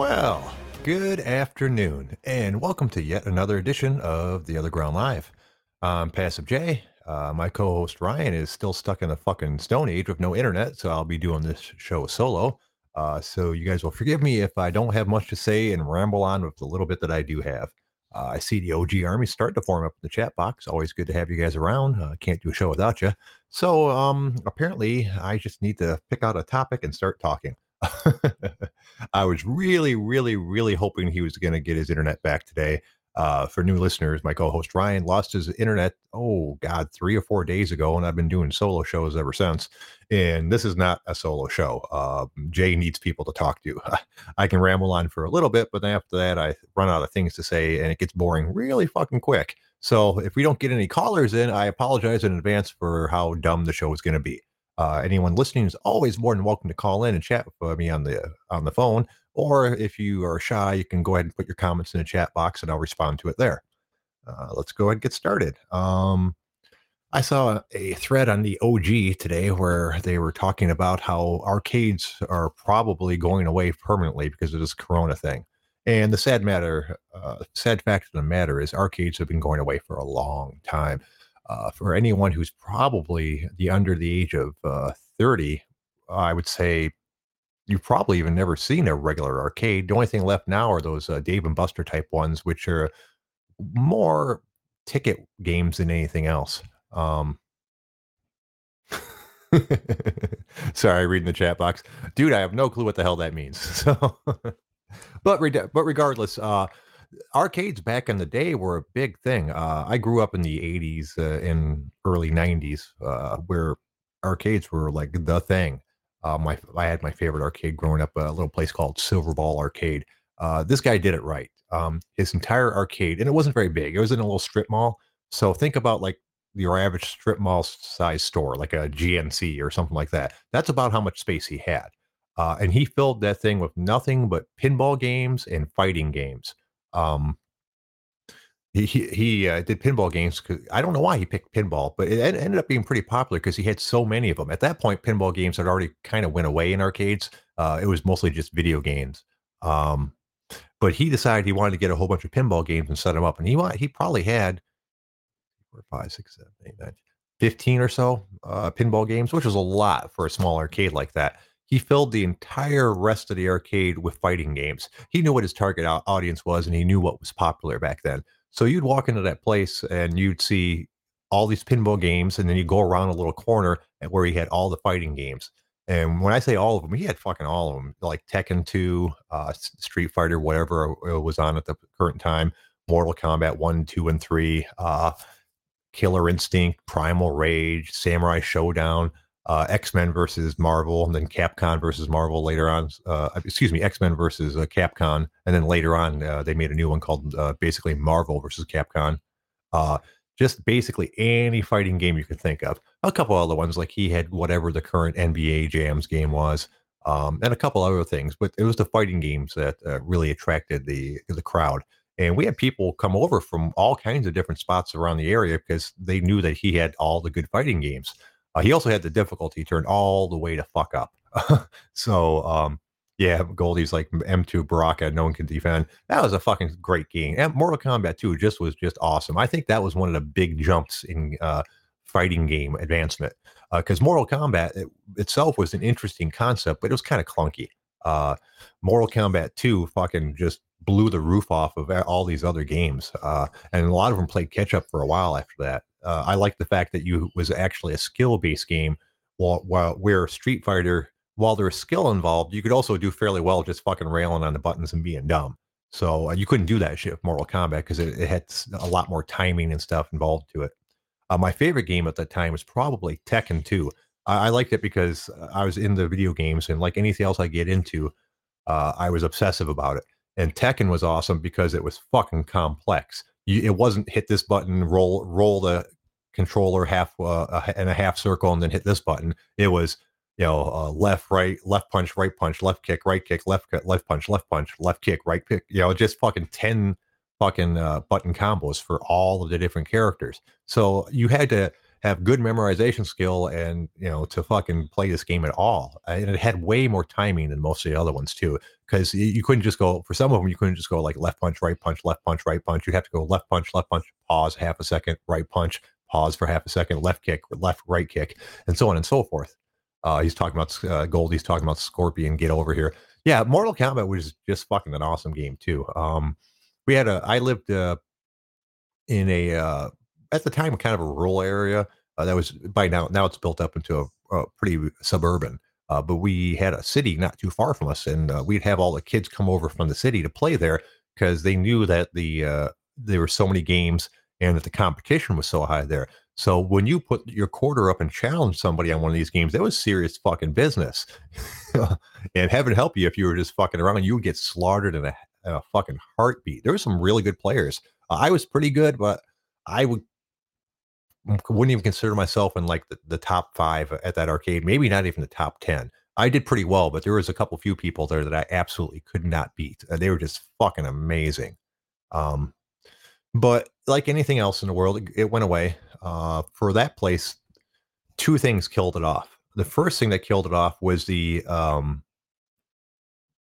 Well, good afternoon, and welcome to yet another edition of The OtherGround Live. I'm Passive J. Uh, my co host Ryan is still stuck in the fucking Stone Age with no internet, so I'll be doing this show solo. Uh, so you guys will forgive me if I don't have much to say and ramble on with the little bit that I do have. Uh, I see the OG Army starting to form up in the chat box. Always good to have you guys around. Uh, can't do a show without you. So um, apparently, I just need to pick out a topic and start talking. I was really, really, really hoping he was going to get his internet back today. Uh, for new listeners, my co-host Ryan lost his internet. Oh God, three or four days ago, and I've been doing solo shows ever since. And this is not a solo show. Uh, Jay needs people to talk to. I can ramble on for a little bit, but after that, I run out of things to say, and it gets boring really fucking quick. So if we don't get any callers in, I apologize in advance for how dumb the show is going to be. Uh, anyone listening is always more than welcome to call in and chat with me on the on the phone. Or if you are shy, you can go ahead and put your comments in the chat box, and I'll respond to it there. Uh, let's go ahead and get started. Um, I saw a thread on the OG today where they were talking about how arcades are probably going away permanently because of this Corona thing. And the sad matter, uh, sad fact of the matter is, arcades have been going away for a long time uh, for anyone who's probably the under the age of uh, 30, I would say you've probably even never seen a regular arcade. The only thing left now are those uh, Dave and Buster type ones, which are more ticket games than anything else. Um, sorry, reading the chat box, dude. I have no clue what the hell that means. So, but re- but regardless, uh, arcades back in the day were a big thing. Uh, I grew up in the 80s uh, early 90s uh, where arcades were like the thing. Uh, my I had my favorite arcade growing up, a little place called Silver Ball Arcade. Uh, this guy did it right. Um, his entire arcade, and it wasn't very big. It was in a little strip mall. So think about like your average strip mall size store, like a GNC or something like that. That's about how much space he had. Uh, and he filled that thing with nothing but pinball games and fighting games. Um, he he, he uh, did pinball games. I don't know why he picked pinball, but it ended up being pretty popular because he had so many of them. At that point, pinball games had already kind of went away in arcades. Uh, it was mostly just video games. Um, but he decided he wanted to get a whole bunch of pinball games and set them up, and he he probably had four, five, six, seven, eight, nine, 15 or so uh, pinball games, which was a lot for a small arcade like that he filled the entire rest of the arcade with fighting games. He knew what his target audience was and he knew what was popular back then. So you'd walk into that place and you'd see all these pinball games, and then you go around a little corner where he had all the fighting games. And when I say all of them, he had fucking all of them, like Tekken 2, uh, Street Fighter, whatever was on at the current time, Mortal Kombat 1, 2, and 3, uh, Killer Instinct, Primal Rage, Samurai Shodown uh, X Men versus Marvel, and then Capcom versus Marvel later on. Uh, excuse me, X Men versus uh, Capcom, and then later on uh, they made a new one called uh, basically Marvel versus Capcom. Uh, just basically any fighting game you could think of. A couple other ones like he had whatever the current NBA Jams game was, um, and a couple other things. But it was the fighting games that really attracted the the crowd. And we had people come over from all kinds of different spots around the area because they knew that he had all the good fighting games. Uh, he also had the difficulty turn all the way to fuck up. so, um, yeah, Goldie's like M2 Baraka, no one can defend. That was a fucking great game. And Mortal Kombat 2 just was just awesome. I think that was one of the big jumps in uh, fighting game advancement because uh, Mortal Kombat it, itself was an interesting concept, but it was kind of clunky. Uh, Mortal Kombat 2 fucking just blew the roof off of all these other games, uh, and a lot of them played catch up for a while after that. Uh, I like the fact that you was actually a skill based game, while, while where Street Fighter, while there's skill involved, you could also do fairly well just fucking railing on the buttons and being dumb. So uh, you couldn't do that shit with Mortal Kombat because it, it, had a lot more timing and stuff involved to it. Uh, my favorite game at that time was probably Tekken 2. I, I liked it because uh, I was in the video games and like anything else I get into, uh, I was obsessive about it. And Tekken was awesome because it was fucking complex you, it wasn't hit this button, roll roll the controller half uh, in a half circle, and then hit this button. It was you know uh, left, right, left punch, right punch, left kick, right kick, left left punch, left punch, left kick, right kick. You know, just fucking ten fucking uh, button combos for all of the different characters. So you had to have good memorization skill and you know to fucking play this game at all. And it had way more timing than most of the other ones too, because you couldn't just go for some of them. You couldn't just go like left punch, right punch, left punch, right punch. You'd have to go left punch, left punch, pause half a second, right punch, pause for half a second, left kick, left right kick, and so on and so forth. Uh, he's talking about uh, Gold. He's talking about Scorpion. Get over here. Yeah, Mortal Kombat was just fucking an awesome game too. Um, we had a. I lived uh, in a uh, at the time kind of a rural area uh, that was by now now it's built up into a, a pretty suburban. Uh, but we had a city not too far from us, and uh, we'd have all the kids come over from the city to play there because they knew that the uh, there were so many games and that the competition was so high there. So when you put your quarter up and challenge somebody on one of these games, that was serious fucking business. and heaven help you if you were just fucking around, you would get slaughtered in a, in a fucking heartbeat. There were some really good players. Uh, I was pretty good, but I would wouldn't even consider myself in like the, the top five at that arcade. Maybe not even the top ten. I did pretty well, but there was a couple few people there that I absolutely could not beat. They were just fucking amazing. Um, but like anything else in the world, it, it went away. Uh, for that place, two things killed it off. The first thing that killed it off was the um,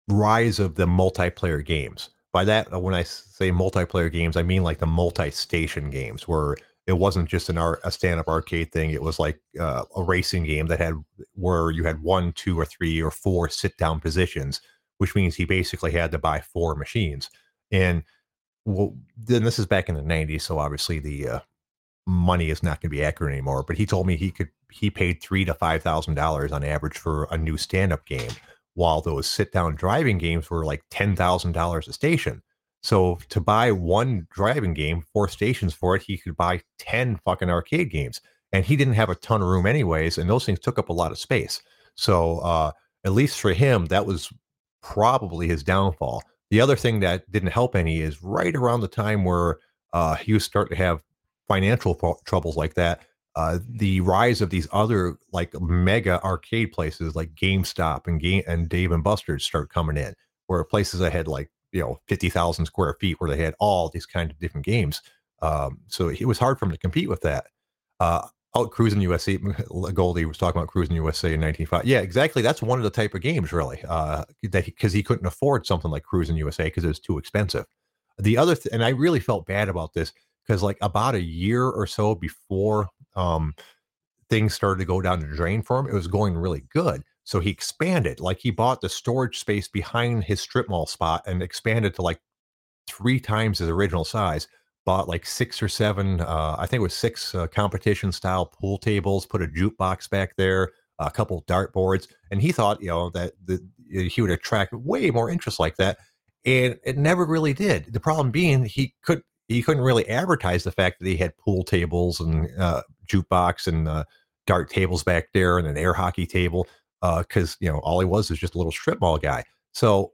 rise of the multiplayer games. By that, uh, when I say multiplayer games, I mean like the multi-station games, where it wasn't just an art, a stand-up arcade thing. It was like uh, a racing game that had where you had one, two, or three, or four sit-down positions, which means he basically had to buy four machines. And well, then this is back in the '90s, so obviously the uh, money is not going to be accurate anymore. But he told me he could he paid three to five thousand dollars on average for a new stand up game, while those sit down driving games were like ten thousand dollars a station. So to buy one driving game, four stations for it, he could buy ten fucking arcade games, and he didn't have a ton of room anyways, and those things took up a lot of space. So uh, at least for him, that was probably his downfall. The other thing that didn't help any is right around the time where uh, he was starting to have financial troubles like that, uh, the rise of these other like mega arcade places like GameStop and Game and Dave and Buster's start coming in, where places that had like you know fifty thousand square feet, where they had all these kind of different games. Um, so it was hard for him to compete with that. Uh, out Cruis'n USA, Goldie was talking about Cruis'n USA in 1995. Yeah, exactly. That's one of the type of games, really, uh, that because he, he, couldn't afford something like Cruis'n USA because it was too expensive. The other, th- and I really felt bad about this because like about a year or so before um, things started to go down the drain for him, it was going really good. So he expanded, like he bought the storage space behind his strip mall spot and expanded to like three times his original size. Bought like six or seven, uh, I think it was six uh, competition style pool tables, put a jukebox back there, a couple dart boards, and he thought, you know, that the, he would attract way more interest like that. And it never really did. The problem being he could he couldn't really advertise the fact that he had pool tables and uh, jukebox and uh, dart tables back there and an air hockey table because uh, you know all he was was just a little strip mall guy. So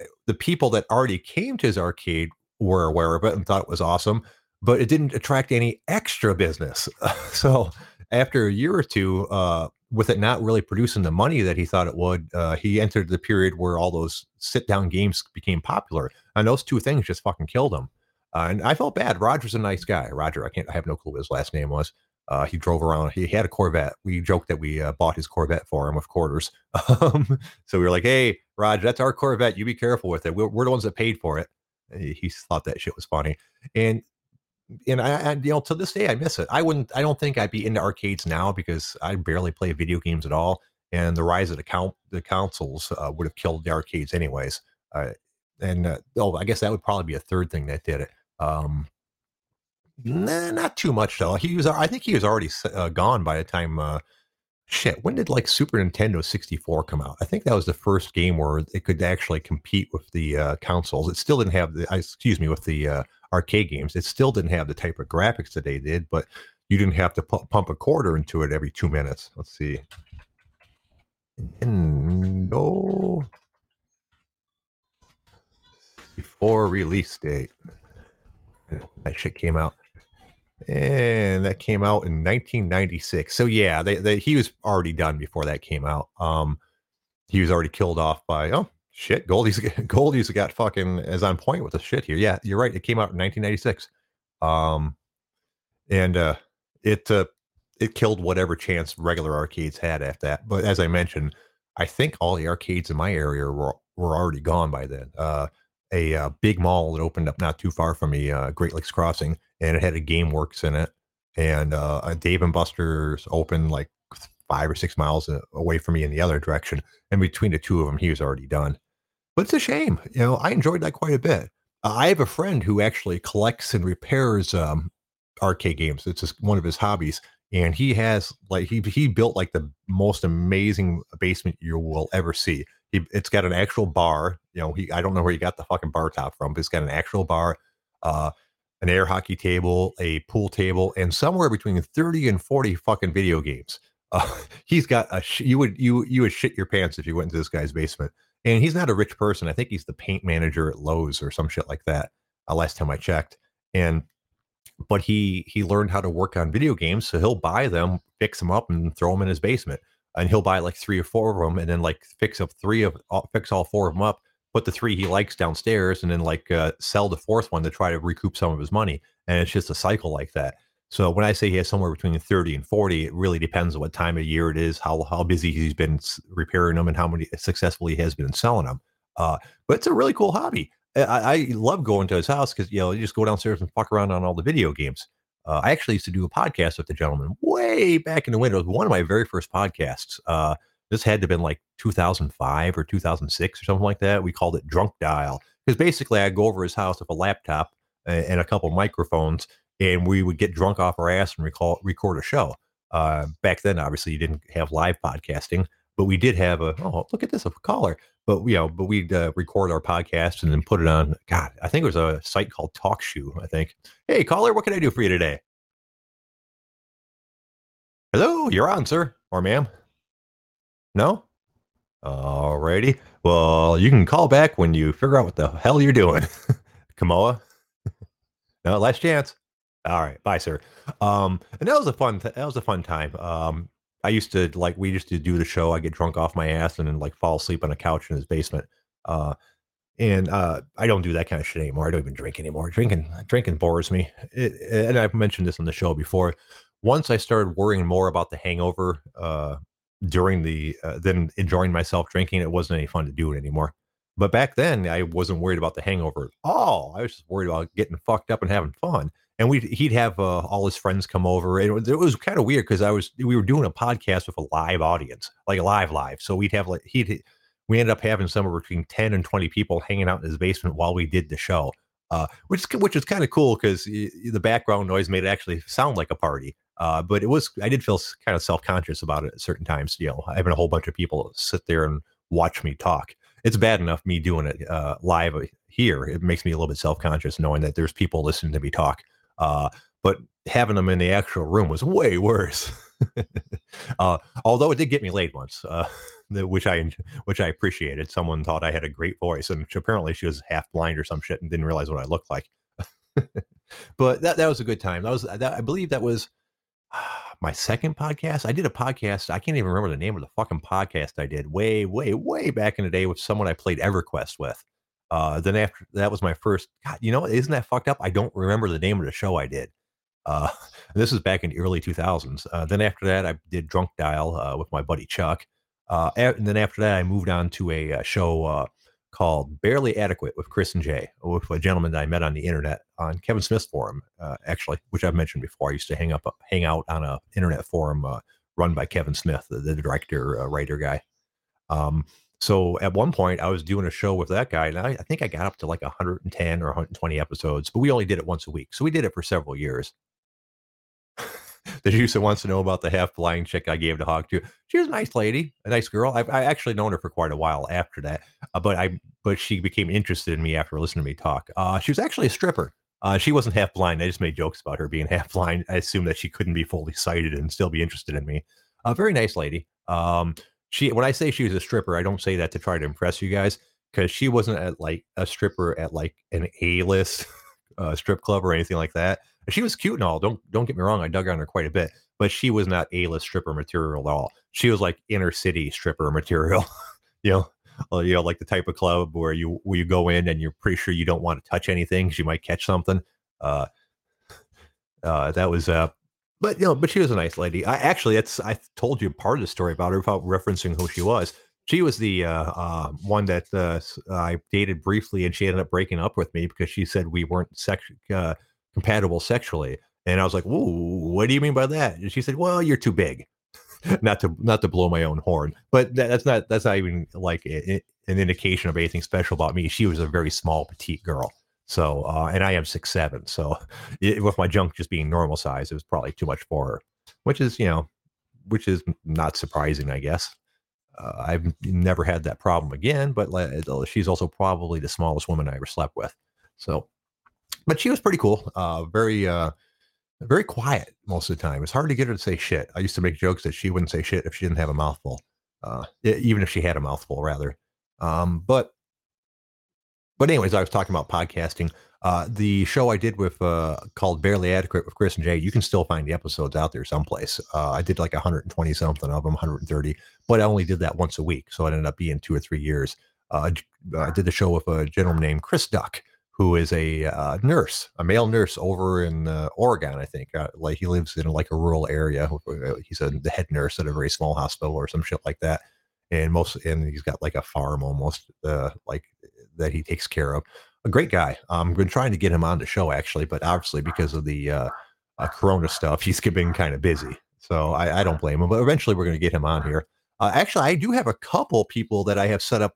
eh, the people that already came to his arcade were aware of it and thought it was awesome, but it didn't attract any extra business. so after a year or two, uh, with it not really producing the money that he thought it would, uh, he entered the period where all those sit down games became popular, and those two things just fucking killed him. Uh, and I felt bad. Roger's a nice guy. Roger, I can't, I have no clue what his last name was. Uh, he drove around. He had a Corvette. We joked that we uh, bought his Corvette for him with quarters. Um, so we were like, "Hey, Roger, that's our Corvette. You be careful with it. We're, we're the ones that paid for it." He, thought that shit was funny, and and I, I, you know, to this day, I miss it. I wouldn't. I don't think I'd be into arcades now because I barely play video games at all. And the rise of the count, the consoles uh, would have killed the arcades anyways. Uh, and uh, oh, I guess that would probably be a third thing that did it. Um, nah, not too much though. He was, I think he was already uh, gone by the time. Uh, shit, when did like Super Nintendo 64 come out? I think that was the first game where it could actually compete with the uh, consoles. It still didn't have the, excuse me, with the uh, arcade games. It still didn't have the type of graphics that they did, but you didn't have to pu- pump a quarter into it every two minutes. Let's see. No. Before release date that shit came out and that came out in 1996 so yeah they, they, he was already done before that came out um he was already killed off by oh shit goldie's goldie's got fucking as on point with the shit here yeah you're right it came out in 1996 um and uh it uh it killed whatever chance regular arcades had at that. But as I mentioned, I think all the arcades in my area were were already gone by then. Uh, a uh, big mall that opened up not too far from me, uh, Great Lakes Crossing, and it had a GameWorks in it, and uh, a Dave and Buster's opened like five or six miles uh, away from me in the other direction. And between the two of them, he was already done. But it's a shame. You know, I enjoyed that quite a bit. Uh, I have a friend who actually collects and repairs um, arcade games. It's just one of his hobbies, and he has like he he built like the most amazing basement you will ever see. He, it's got an actual bar. You know, he I don't know where he got the fucking bar top from, but it's got an actual bar, uh, an air hockey table, a pool table, and somewhere between thirty and forty fucking video games. Uh, he's got a sh- you would you you would shit your pants if you went into this guy's basement. And he's not a rich person. I think he's the paint manager at Lowe's or some shit like that. Uh, last time I checked, and but he he learned how to work on video games, so he'll buy them, fix them up, and throw them in his basement. And he'll buy like three or four of them, and then like fix up three of fix all four of them up, put the three he likes downstairs, and then like uh, sell the fourth one to try to recoup some of his money. And it's just a cycle like that. So when I say he has somewhere between 30 and 40, it really depends on what time of year it is, how how busy he's been repairing them, and how many successfully he has been selling them. Uh, but it's a really cool hobby. I, I love going to his house because you know you just go downstairs and fuck around on all the video games. Uh, I actually used to do a podcast with the gentleman way back in the winter. It was one of my very first podcasts. Uh, this had to have been like 2005 or 2006 or something like that. We called it Drunk Dial because basically I'd go over his house with a laptop and, a couple microphones and we would get drunk off our ass and recall, record a show. Uh, back then, obviously, you didn't have live podcasting, but we did have a oh look at this a caller. But you know, but we'd uh, record our podcast and then put it on. God, I think it was a site called TalkShoe. I think. Hey, caller, what can I do for you today? Hello, you're on, sir or ma'am. No. Alrighty. Well, you can call back when you figure out what the hell you're doing. Kamoa. no, last chance. All right, bye, sir. Um, and that was a fun. Th- that was a fun time. Um, I used to like we used to do the show. I get drunk off my ass and then like fall asleep on a couch in his basement. Uh, and uh, I don't do that kind of shit anymore. I don't even drink anymore. Drinking, drinking bores me. It, and I've mentioned this on the show before. Once I started worrying more about the hangover uh, during the uh, than enjoying myself drinking, it wasn't any fun to do it anymore. But back then, I wasn't worried about the hangover at all. I was just worried about getting fucked up and having fun and we he'd have uh, all his friends come over. It, was, it was kind of weird because I was we were doing a podcast with a live audience, like a live live. So we'd have like he'd we ended up having somewhere between ten and twenty people hanging out in his basement while we did the show, uh, which which is kind of cool because the background noise made it actually sound like a party. Uh, but it was I did feel kind of self conscious about it at certain times. You know, having a whole bunch of people sit there and watch me talk. It's bad enough me doing it uh, live here. It makes me a little bit self conscious knowing that there's people listening to me talk. Uh, but having them in the actual room was way worse. uh, although it did get me laid once, uh, which I which I appreciated. Someone thought I had a great voice, and apparently she was half blind or some shit and didn't realize what I looked like. but that that was a good time. That was that, I believe that was my second podcast. I did a podcast. I can't even remember the name of the fucking podcast I did way, way, way back in the day with someone I played EverQuest with. Uh, then after that was my first. God, you know, isn't that fucked up? I don't remember the name of the show I did. Uh, this is back in the early 2000s. Uh, then after that, I did Drunk Dial uh, with my buddy Chuck. Uh, and then after that, I moved on to a, a uh, show uh, called Barely Adequate with Chris and Jay, with a gentleman that I met on the internet on Kevin Smith's forum, actually, which I've mentioned before. I used to hang up, hang out on a internet forum run by Kevin Smith, the, the director, writer guy. Um, so at one point, I was doing a show with that guy, and I, I, think I got up to like 110 or 120 episodes, but we only did it once a week. So we did it for several years. The juice that wants to know about the half blind chick I gave the hog to. She was a nice lady, a nice girl. I've I actually known her for quite a while after that, uh, but I but she became interested in me after listening to me talk. Uh, she was actually a stripper. Uh, she wasn't half blind. I just made jokes about her being half blind. I assumed that she couldn't be fully sighted and still be interested in me. A very nice lady. Um, she when I say she was a stripper, I don't say that to try to impress you guys because she wasn't at like a stripper at like an A list uh, strip club or anything like that. She was cute and all. Don't don't get me wrong. I dug on her quite a bit, but she was not A list stripper material at all. She was like inner city stripper material. you know, uh, you know, like the type of club where you where you go in and you're pretty sure you don't want to touch anything because you might catch something. Uh, uh, that was uh, but you know, but she was a nice lady. I actually, it's I told you part of the story about her without referencing who she was. She was the uh, uh, one that uh, I dated briefly, and she ended up breaking up with me because she said we weren't sex uh, compatible sexually. And I was like, "Whoa, what do you mean by that?" And she said, "Well, you're too big." not to not to blow my own horn, but that, that's not that's not even like a, a, an indication of anything special about me. She was a very small, petite girl. So, uh, and I am six seven. So, it, with my junk just being normal size, it was probably too much for her, which is you know, which is not surprising, I guess. Uh, I've never had that problem again, but she's also probably the smallest woman I ever slept with. So, but she was pretty cool. Uh, very, uh, very quiet most of the time. It's hard to get her to say shit. I used to make jokes that she wouldn't say shit if she didn't have a mouthful, uh, even if she had a mouthful, rather. Um, but but anyways, I was talking about podcasting. Uh, the show I did with uh, called Barely Adequate with Chris and Jay, you can still find the episodes out there someplace. Uh, I did like 120 something of them, 130, but I only did that once a week, so it ended up being two or three years. Uh, I did the show with a gentleman named Chris Duck, who is a uh, nurse, a male nurse over in uh, Oregon, I think. like he lives in like a rural area. He's a, the head nurse at a very small hospital or some shit like that and most and he's got like a farm almost uh, like that he takes care of. A great guy. I've been trying to get him on the show actually, but obviously because of the uh, uh, Corona stuff, he's been kind of busy. So I, I, don't blame him. But eventually we're going to get him on here. Uh, actually, I do have a couple people that I have set up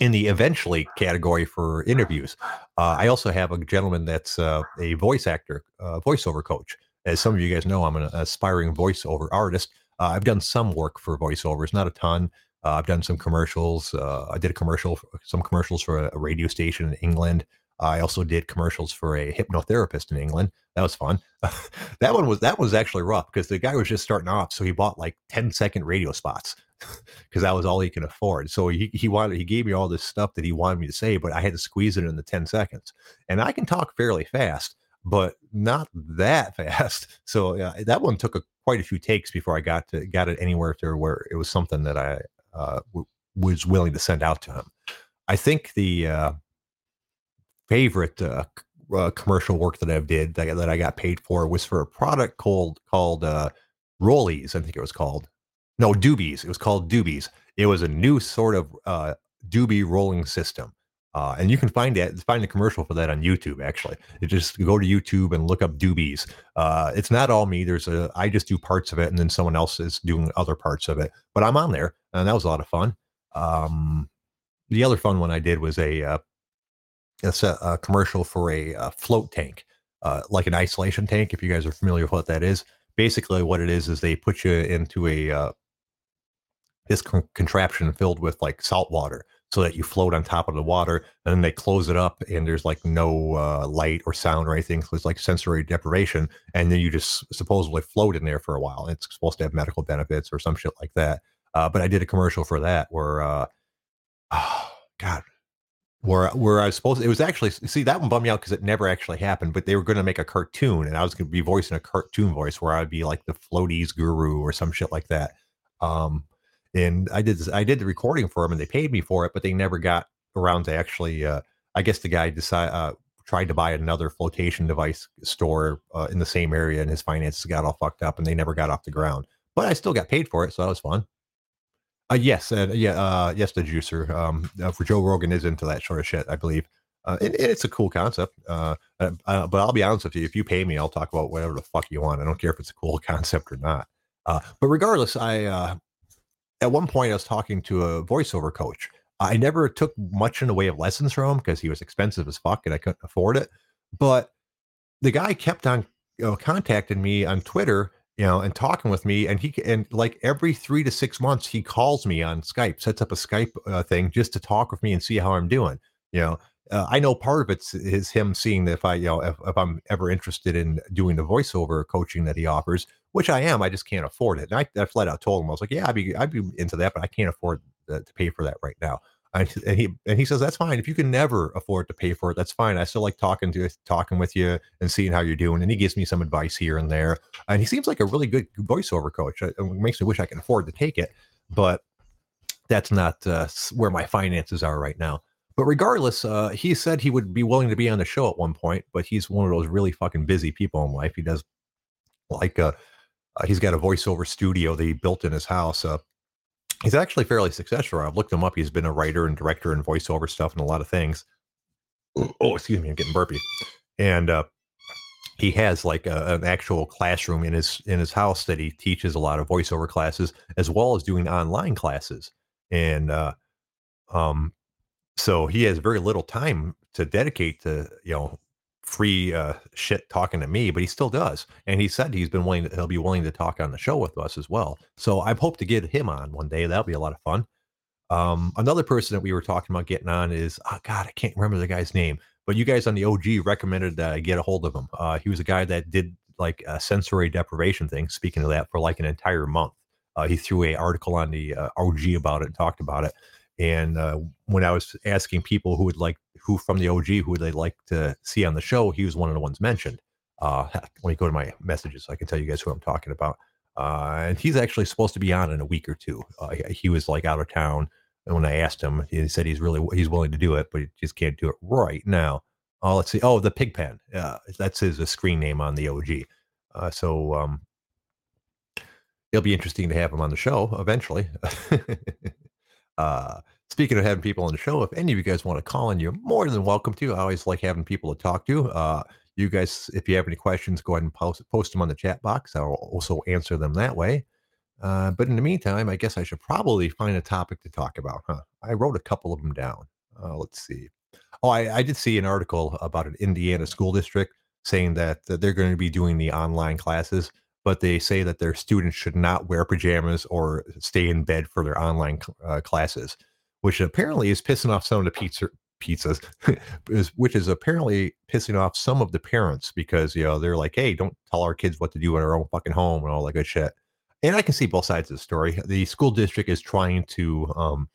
in the eventually category for interviews. Uh, I also have a gentleman that's uh, a voice actor, uh, voiceover coach. As some of you guys know, I'm an aspiring voiceover artist. Uh, I've done some work for voiceovers, not a ton. Uh, I've done some commercials. Uh, I did a commercial, some commercials for a, radio station in England. I also did commercials for a hypnotherapist in England. That was fun. that one was that was actually rough because the guy was just starting off, so he bought like 10 second radio spots because that was all he can afford. So he he wanted he gave me all this stuff that he wanted me to say, but I had to squeeze it in the 10 seconds. And I can talk fairly fast, but not that fast. So yeah, that one took a, quite a few takes before I got to got it anywhere to where it was something that I uh, w- was willing to send out to him. I think the uh, favorite uh, uh, commercial work that I did that, that, I got paid for was for a product called called uh, Rollies. I think it was called no Doobies. It was called Doobies. It was a new sort of uh, doobie rolling system. Uh, and you can find that find the commercial for that on YouTube. Actually, you just go to YouTube and look up Doobies. Uh, it's not all me. There's a I just do parts of it, and then someone else is doing other parts of it. But I'm on there, and that was a lot of fun. Um, the other fun one I did was a uh, it's a, a, commercial for a, a float tank, uh, like an isolation tank. If you guys are familiar with what that is, basically what it is is they put you into a uh, this con- contraption filled with like salt water so that you float on top of the water and then they close it up and there's like no uh, light or sound or anything so it's like sensory deprivation and then you just supposedly float in there for a while it's supposed to have medical benefits or some shit like that uh, but i did a commercial for that where uh, oh god where where i was supposed to, it was actually see that one bummed me out because it never actually happened but they were going to make a cartoon and i was going to be voicing a cartoon voice where i'd be like the floaties guru or some shit like that um, and I did this, I did the recording for them, and they paid me for it, but they never got around to actually. Uh, I guess the guy decided uh, tried to buy another flotation device store uh, in the same area, and his finances got all fucked up, and they never got off the ground. But I still got paid for it, so that was fun. Uh, yes, uh, yeah, uh, yes, the juicer um, uh, for Joe Rogan is into that sort of shit, I believe. Uh, and, and it's a cool concept. Uh, uh, uh, but I'll be honest with you, if you pay me, I'll talk about whatever the fuck you want. I don't care if it's a cool concept or not. Uh, but regardless, I uh, at one point I was talking to a voiceover coach. I never took much in the way of lessons from him because he was expensive as fuck and I couldn't afford it. But the guy kept on you know, contacting me on Twitter, you know, and talking with me. And he and like every three to six months, he calls me on Skype, sets up a Skype uh, thing just to talk with me and see how I'm doing. You know, uh, I know part of it's is him seeing that if I, you know, if, if, I'm ever interested in doing the voiceover coaching that he offers, which I am, I just can't afford it. And I, I flat out told him, I was like, yeah, I'd be, I'd be into that, but I can't afford the, to pay for that right now. And he and he says that's fine if you can never afford to pay for it. That's fine. I still like talking to talking with you and seeing how you're doing. And he gives me some advice here and there. And he seems like a really good voiceover coach. It makes me wish I could afford to take it, but that's not uh, where my finances are right now. But regardless, uh, he said he would be willing to be on the show at one point, but he's one of those really fucking busy people in life. He does like uh, uh, he's got a voiceover studio that he built in his house. Uh, he's actually fairly successful. I've looked him up. He's been a writer and director and voiceover stuff and a lot of things. Oh, excuse me, I'm getting burpy. And uh, he has like a, an actual classroom in his in his house that he teaches a lot of voiceover classes as well as doing online classes. And uh, um, so he has very little time to dedicate to you know free uh, shit talking to me, but he still does. And he said he's been willing to, he'll be willing to talk on the show with us as well. So I hope to get him on one day. That'll be a lot of fun. Um, another person that we were talking about getting on is, oh God, I can't remember the guy's name, but you guys on the OG recommended that I get a hold of him. Uh, he was a guy that did like a sensory deprivation thing. Speaking of that, for like an entire month, uh, he threw a article on the uh, OG about it and talked about it. And uh, when I was asking people who would like, who from the OG, who would they like to see on the show, he was one of the ones mentioned. Uh, let me go to my messages so I can tell you guys who I'm talking about. Uh, and he's actually supposed to be on in a week or two. Uh, he was like out of town, and when I asked him, he said he's really he's willing to do it, but he just can't do it right now. Oh, let's see. Oh, the Pigpen. Uh, that's his a screen name on the OG. Uh, so um, it'll be interesting to have him on the show eventually. uh, speaking of having people on the show, if any of you guys want to call in, you're more than welcome to. I always like having people to talk to. Uh, you guys, if you have any questions, go ahead and post, post them on the chat box. I'll also answer them that way. Uh, but in the meantime, I guess I should probably find a topic to talk about, huh? I wrote a couple of them down. Uh, let's see. Oh, I, I, did see an article about an Indiana school district saying that, that they're going to be doing the online classes but they say that their students should not wear pajamas or stay in bed for their online uh, classes, which apparently is pissing off some of the pizza pizzas, which is apparently pissing off some of the parents because you know they're like, hey, don't tell our kids what to do in our own fucking home and all that good shit. And I can see both sides of the story. The school district is trying to um,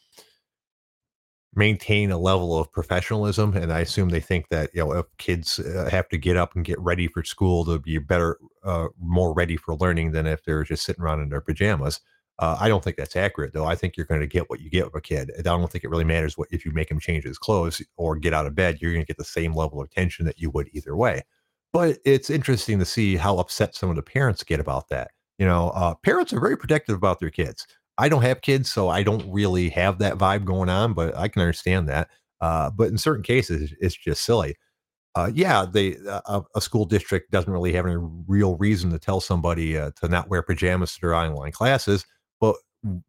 maintain a level of professionalism and i assume they think that you know if kids uh, have to get up and get ready for school to be better uh, more ready for learning than if they're just sitting around in their pajamas. Uh, i don't think that's accurate though. I think you're going to get what you get with a kid. I don't think it really matters what if you make him change his clothes or get out of bed you're going to get the same level of attention that you would either way. But it's interesting to see how upset some of the parents get about that. You know uh, parents are very protective about their kids I don't have kids, so I don't really have that vibe going on, but I can understand that. Uh, but in certain cases, it's just silly. Uh, yeah, they uh, a school district doesn't really have any real reason to tell somebody uh, to not wear pajamas to their online classes, but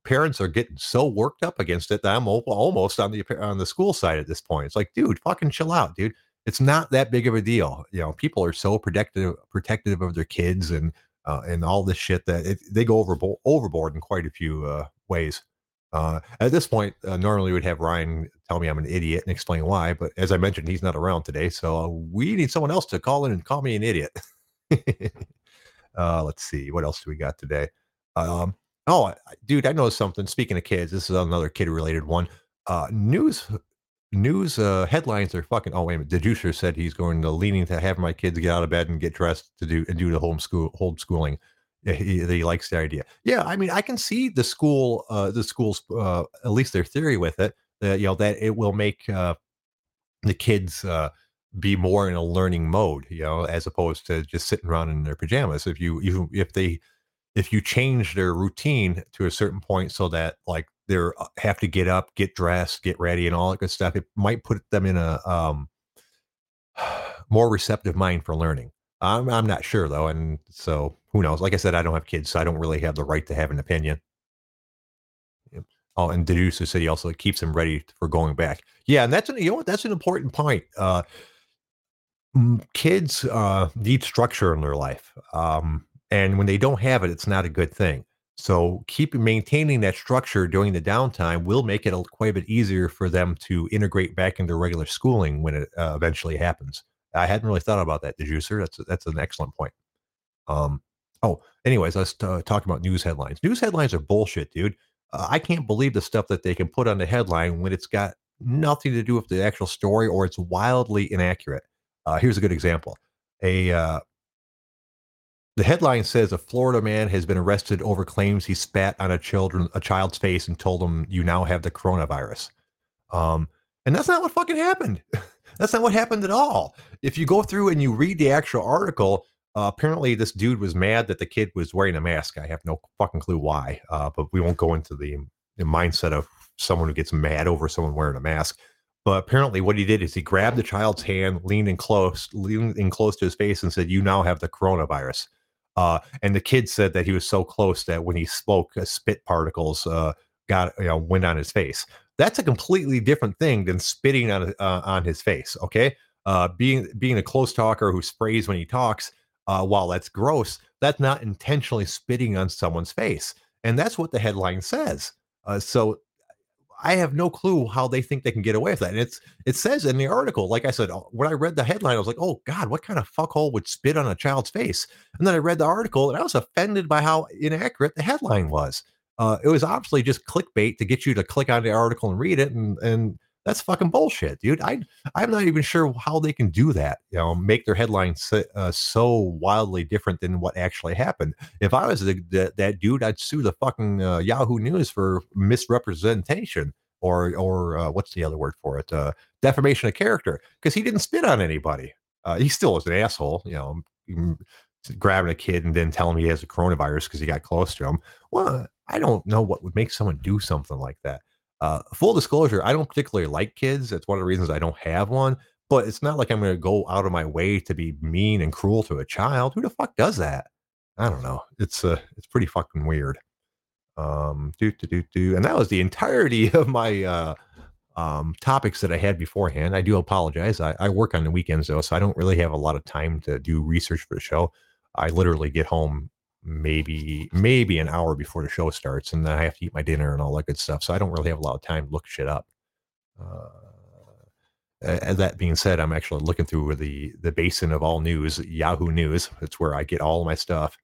parents are getting so worked up against it that I'm almost on the on the school side at this point. It's like, dude, fucking chill out, dude. It's not that big of a deal. You know, people are so protective protective of their kids and uh, and all this shit that it, they go overboard, overboard in quite a few uh, ways. Uh, at this point, uh, normally we'd have Ryan tell me I'm an idiot and explain why, but as I mentioned, he's not around today, so we need someone else to call in and call me an idiot. Uh, let's see, what else do we got today? Um, oh, dude, I know something. Speaking of kids, this is another kid-related one. Uh, news news uh, headlines are fucking. Oh wait a minute. The juicer said he's going to leaning to have my kids get out of bed and get dressed to do and do the homeschool homeschooling. He, he likes the idea. Yeah, I mean, I can see the school, uh, the schools, uh, at least their theory with it. That you know that it will make uh, the kids uh, be more in a learning mode. You know, as opposed to just sitting around in their pajamas. If you, even if they if you change their routine to a certain point so that like they're uh, have to get up, get dressed, get ready, and all that good stuff. It might put them in a um, more receptive mind for learning. I'm I'm not sure though, and so who knows? Like I said, I don't have kids, so I don't really have the right to have an opinion. Oh, and Deduce said he also keeps them ready for going back. Yeah, and that's an you know what that's an important point. Uh, kids uh, need structure in their life, um, and when they don't have it, it's not a good thing. So keep maintaining that structure during the downtime will make it a, quite a bit easier for them to integrate back into regular schooling when it uh, eventually happens. I hadn't really thought about that, the juicer. That's that's an excellent point. Um, oh, anyways, let's uh, talk about news headlines. News headlines are bullshit, dude. Uh, I can't believe the stuff that they can put on the headline when it's got nothing to do with the actual story or it's wildly inaccurate. Uh, here's a good example: a uh, the headline says a Florida man has been arrested over claims he spat on a children a child's face and told him you now have the coronavirus. Um, and that's not what fucking happened. that's not what happened at all. If you go through and you read the actual article, Uh, apparently, this dude was mad that the kid was wearing a mask. I have no fucking clue why, uh, but we won't go into the, the mindset of someone who gets mad over someone wearing a mask. But apparently, what he did is he grabbed the child's hand, leaned in close, leaned in close to his face, and said, "You now have the coronavirus." Uh, and the kid said that he was so close that when he spoke, uh, spit particles uh, got you know went on his face. That's a completely different thing than spitting on uh, on his face. Okay, uh, being being a close talker who sprays when he talks, uh, while that's gross, that's not intentionally spitting on someone's face, and that's what the headline says. So I have no clue how they think they can get away with that. And it's it says in the article, like I said, uh, when I read the headline, I was like, oh God, what kind of fuckhole would spit on a child's face? And then I read the article and I was offended by how inaccurate the headline was. Uh, it was obviously just clickbait to get you to click on the article and read it, and and that's fucking bullshit, dude. I I'm not even sure how they can do that. You know, make their headlines so, uh, so wildly different than what actually happened. If I was the, the, that dude, I'd sue the fucking uh, Yahoo News for misrepresentation or or uh, what's the other word for it? Uh, defamation of character because he didn't spit on anybody. Uh, he still was an asshole, you know, grabbing a kid and then telling him he has a coronavirus because he got close to him. Well, I don't know what would make someone do something like that. Uh, full disclosure, I don't particularly like kids. It's one of the reasons I don't have one. But it's not like I'm going to go out of my way to be mean and cruel to a child. Who the fuck does that? I don't know. It's uh, it's pretty fucking weird. Um, do do do do, and that was the entirety of my uh, um, topics that I had beforehand. I do apologize. I, I work on the weekends though, so I don't really have a lot of time to do research for the show. I literally get home maybe maybe an hour before the show starts, and then I have to eat my dinner and all that good stuff. So I don't really have a lot of time to look shit up. Uh, that being said, I'm actually looking through the the basin of all news, Yahoo News. It's where I get all my stuff.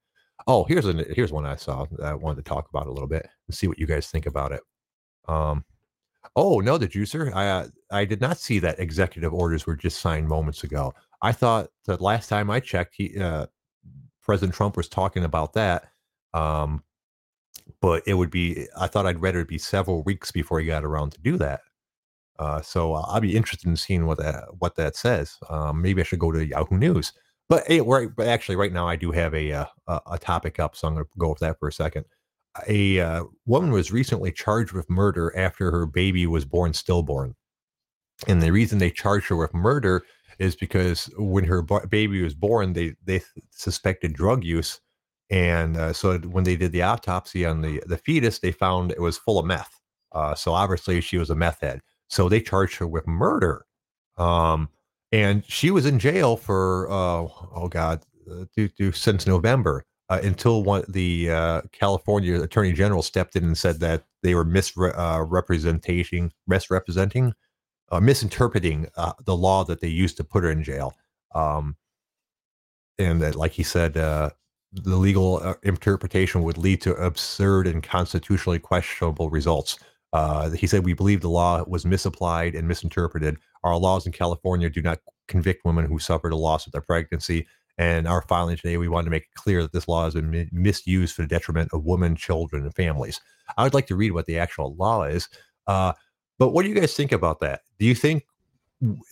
Oh, here's a here's one I saw that I wanted to talk about a little bit and see what you guys think about it. Um, oh no, the juicer. I uh, I did not see that executive orders were just signed moments ago. I thought that last time I checked, he uh, President Trump was talking about that. Um, but it would be, I thought I'd rather it be several weeks before he got around to do that. Uh, so I'll be interested in seeing what that what that says. Um, maybe I should go to Yahoo News. But hey, right, but actually, right now I do have a uh, a, a topic up, so I'm going to go with that for a second. A uh, woman was recently charged with murder after her baby was born stillborn, and the reason they charged her with murder is because when her baby was born, they they suspected drug use, and uh, so when they did the autopsy on the the fetus, they found it was full of meth. Uh, so obviously she was a meth head. So they charged her with murder, um, and she was in jail for uh, oh god, uh, since November. Uh, until one the uh, California Attorney General stepped in and said that they were misrepresenting misrepresenting uh, misinterpreting uh, the law that they used to put her in jail. Um, and that, like he said, uh, the legal uh, interpretation would lead to absurd and constitutionally questionable results. Uh, he said, We believe the law was misapplied and misinterpreted. Our laws in California do not convict women who suffered a loss of their pregnancy. And our filing today, we wanted to make it clear that this law has been misused for the detriment of women, children, and families. I would like to read what the actual law is. Uh, but what do you guys think about that? Do you think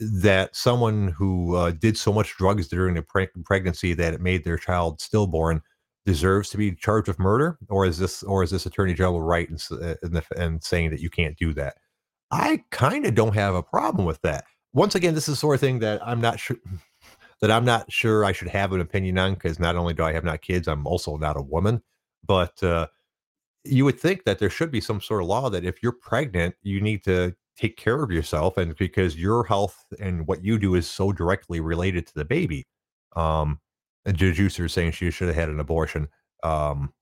that someone who uh, did so much drugs during a pre- pregnancy that it made their child stillborn deserves to be charged with murder, or is this or is this attorney general right in, uh, in, the, in saying that you can't do that? I kind of don't have a problem with that. Once again, this is the sort of thing that I'm not sure that I'm not sure I should have an opinion on because not only do I have not kids, I'm also not a woman. But uh, you would think that there should be some sort of law that if you're pregnant, you need to take care of yourself, and because your health and what you do is so directly related to the baby. Um, and Juicer is saying she should have had an abortion. Um,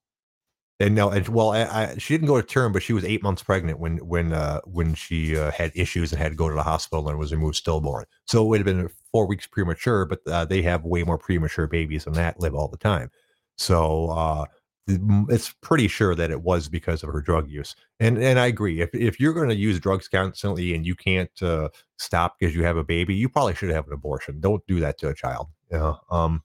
and no, and well, I, I, she didn't go to term, but she was eight months pregnant when when uh, when she uh, had issues and had to go to the hospital and was removed stillborn. So it would have been four weeks premature, but uh, they have way more premature babies than that live all the time. So uh, it's pretty sure that it was because of her drug use. And and I agree. If if you're going to use drugs constantly and you can't uh, stop because you have a baby, you probably should have an abortion. Don't do that to a child. Know? Um,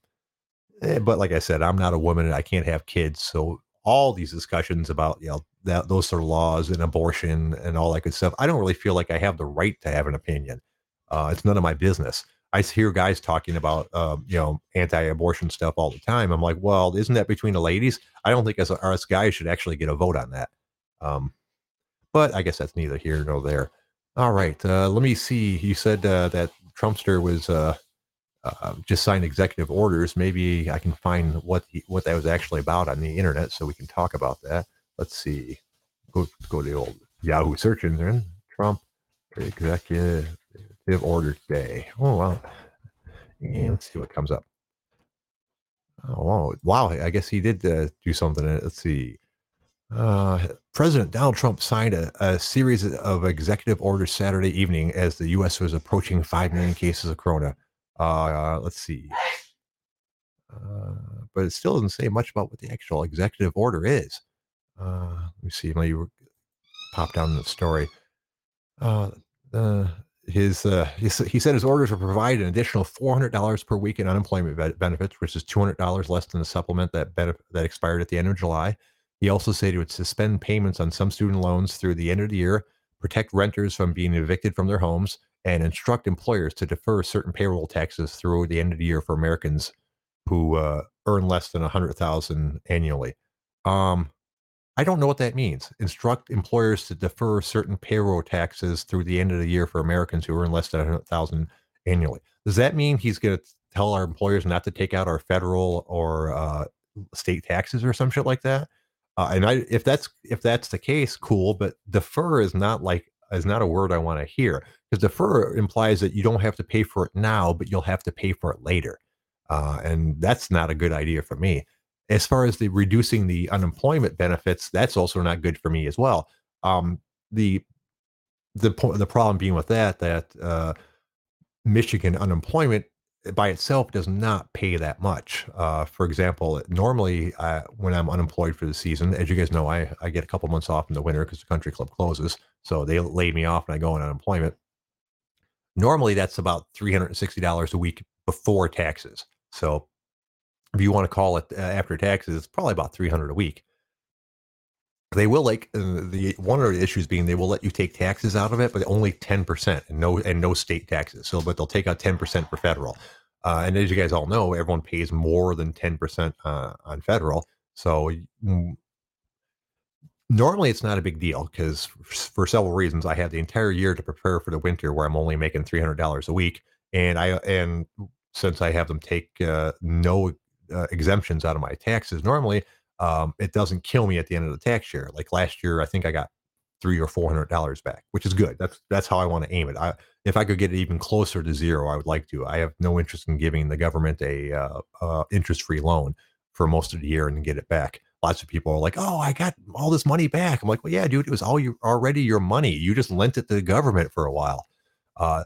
eh, but like I said, I'm not a woman and I can't have kids. So all these discussions about you know that those sort of laws and abortion and all that good stuff, I don't really feel like I have the right to have an opinion. Uh, it's none of my business. I hear guys talking about, um, you know, anti-abortion stuff all the time. I'm like, well, isn't that between the ladies? I don't think as us guys should actually get a vote on that. Um, but I guess that's neither here nor there. All right, uh, let me see. You said uh, that Trumpster was uh, uh, just signed executive orders. Maybe I can find what he, what that was actually about on the internet, so we can talk about that. Let's see. Go go to the old Yahoo search engine. Trump executive order today. Oh wow. And let's see what comes up. Oh wow! I guess he did uh, do something. Let's see. Uh, President Donald Trump signed a, a, series of executive orders Saturday evening as the U.S. was approaching 5 million cases of corona. Uh, let's see. Uh, but it still doesn't say much about what the actual executive order is. Uh, let me see. Let me pop down the story. Uh, his uh, he, he said his orders will provide an additional $400 per week in unemployment benefits, which is $200 less than the supplement that that expired at the end of July. He also said he would suspend payments on some student loans through the end of the year, protect renters from being evicted from their homes, and instruct employers to defer certain payroll taxes through the end of the year for Americans who uh, earn less than 100,000 annually. Um, I don't know what that means. Instruct employers to defer certain payroll taxes through the end of the year for Americans who earn less than 100,000 annually. Does that mean he's going to tell our employers not to take out our federal or uh, state taxes or some shit like that? Uh, and I, if that's if that's the case, cool. But defer is not like is not a word I want to hear because defer implies that you don't have to pay for it now, but you'll have to pay for it later, uh, and that's not a good idea for me. As far as the reducing the unemployment benefits, that's also not good for me as well. Um, the the the problem being with that that uh, Michigan unemployment by itself does not pay that much. Uh, for example, normally uh, when I'm unemployed for the season, as you guys know, I, I get a couple months off in the winter because the country club closes. So they laid me off and I go on unemployment. Normally that's about $360 a week before taxes. So if you want to call it uh, after taxes, it's probably about 300 a week they will like uh, the one of the issues being they will let you take taxes out of it, but only ten percent and no and no state taxes. So, but they'll take out ten percent for federal. Uh, and as you guys all know, everyone pays more than ten percent uh, on federal. So mm, normally it's not a big deal because for several reasons, I have the entire year to prepare for the winter where I'm only making three hundred dollars a week, and I and since I have them take uh, no uh, exemptions out of my taxes normally um, it doesn't kill me at the end of the tax year. Like last year, I think I got three or four hundred dollars back, which is good. That's that's how I want to aim it. I, if I could get it even closer to zero, I would like to. I have no interest in giving the government a uh, uh, interest free loan for most of the year and get it back. Lots of people are like, "Oh, I got all this money back." I'm like, "Well, yeah, dude, it was all you already your money. You just lent it to the government for a while." Uh,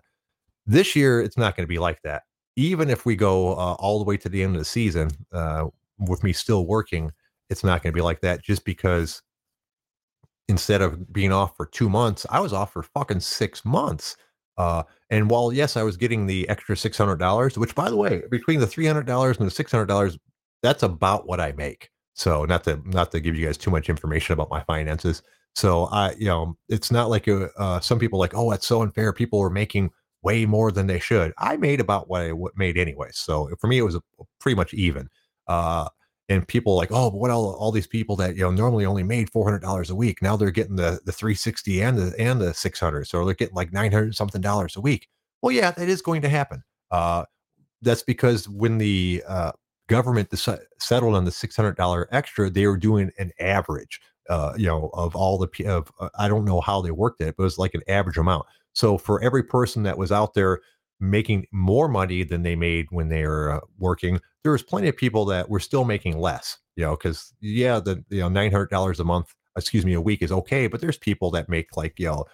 this year, it's not going to be like that. Even if we go uh, all the way to the end of the season uh, with me still working, it's not going to be like that just because instead of being off for two months, I was off for fucking six months. Uh, and while yes, I was getting the extra six hundred dollars, which by the way, between the three hundred dollars and the six hundred dollars, that's about what I make. So not to not to give you guys too much information about my finances. So I, you know, it's not like a, uh, some people like, oh, that's so unfair. People are making way more than they should. I made about what I made anyway. So for me, it was a, pretty much even. Uh, and people like, oh, but what all, all these people that you know normally only made four hundred dollars a week now they're getting the the three sixty and the and the six hundred, so they're getting like nine hundred something dollars a week. Well, yeah, that is going to happen. Uh, that's because when the uh, government settled on the six hundred dollar extra, they were doing an average. Uh, you know, of all the of uh, I don't know how they worked it, but it was like an average amount. So for every person that was out there making more money than they made when they were uh, working, there was plenty of people that were still making less. You know, because yeah, the you know nine hundred dollars a month, excuse me, a week is okay, but there's people that make like you know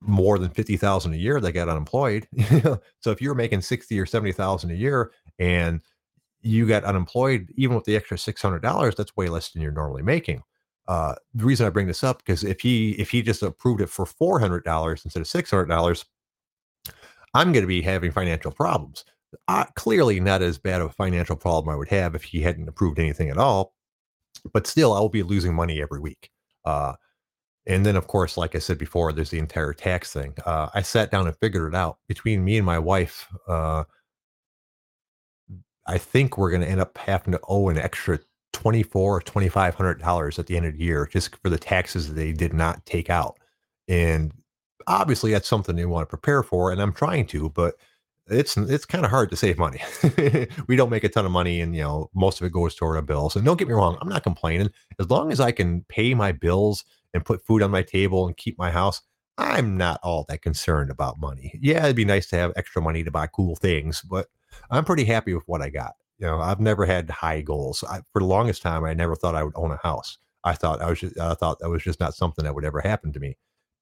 more than fifty thousand a year that get unemployed. so if you're making sixty or seventy thousand a year and you got unemployed, even with the extra six hundred dollars, that's way less than you're normally making. Uh, the reason I bring this up because if he if he just approved it for four hundred dollars instead of six hundred dollars, I'm going to be having financial problems. Uh, clearly, not as bad of a financial problem I would have if he hadn't approved anything at all, but still, I will be losing money every week. Uh, and then, of course, like I said before, there's the entire tax thing. Uh, I sat down and figured it out between me and my wife. Uh, I think we're going to end up having to owe an extra twenty-four or twenty-five hundred dollars at the end of the year just for the taxes that they did not take out. And obviously, that's something they want to prepare for, and I'm trying to, but it's it's kind of hard to save money. we don't make a ton of money, and you know most of it goes toward our bills. And don't get me wrong, I'm not complaining. As long as I can pay my bills and put food on my table and keep my house, I'm not all that concerned about money. Yeah, it'd be nice to have extra money to buy cool things, but I'm pretty happy with what I got. You know, I've never had high goals. I, for the longest time, I never thought I would own a house. I thought I was just, I thought that was just not something that would ever happen to me.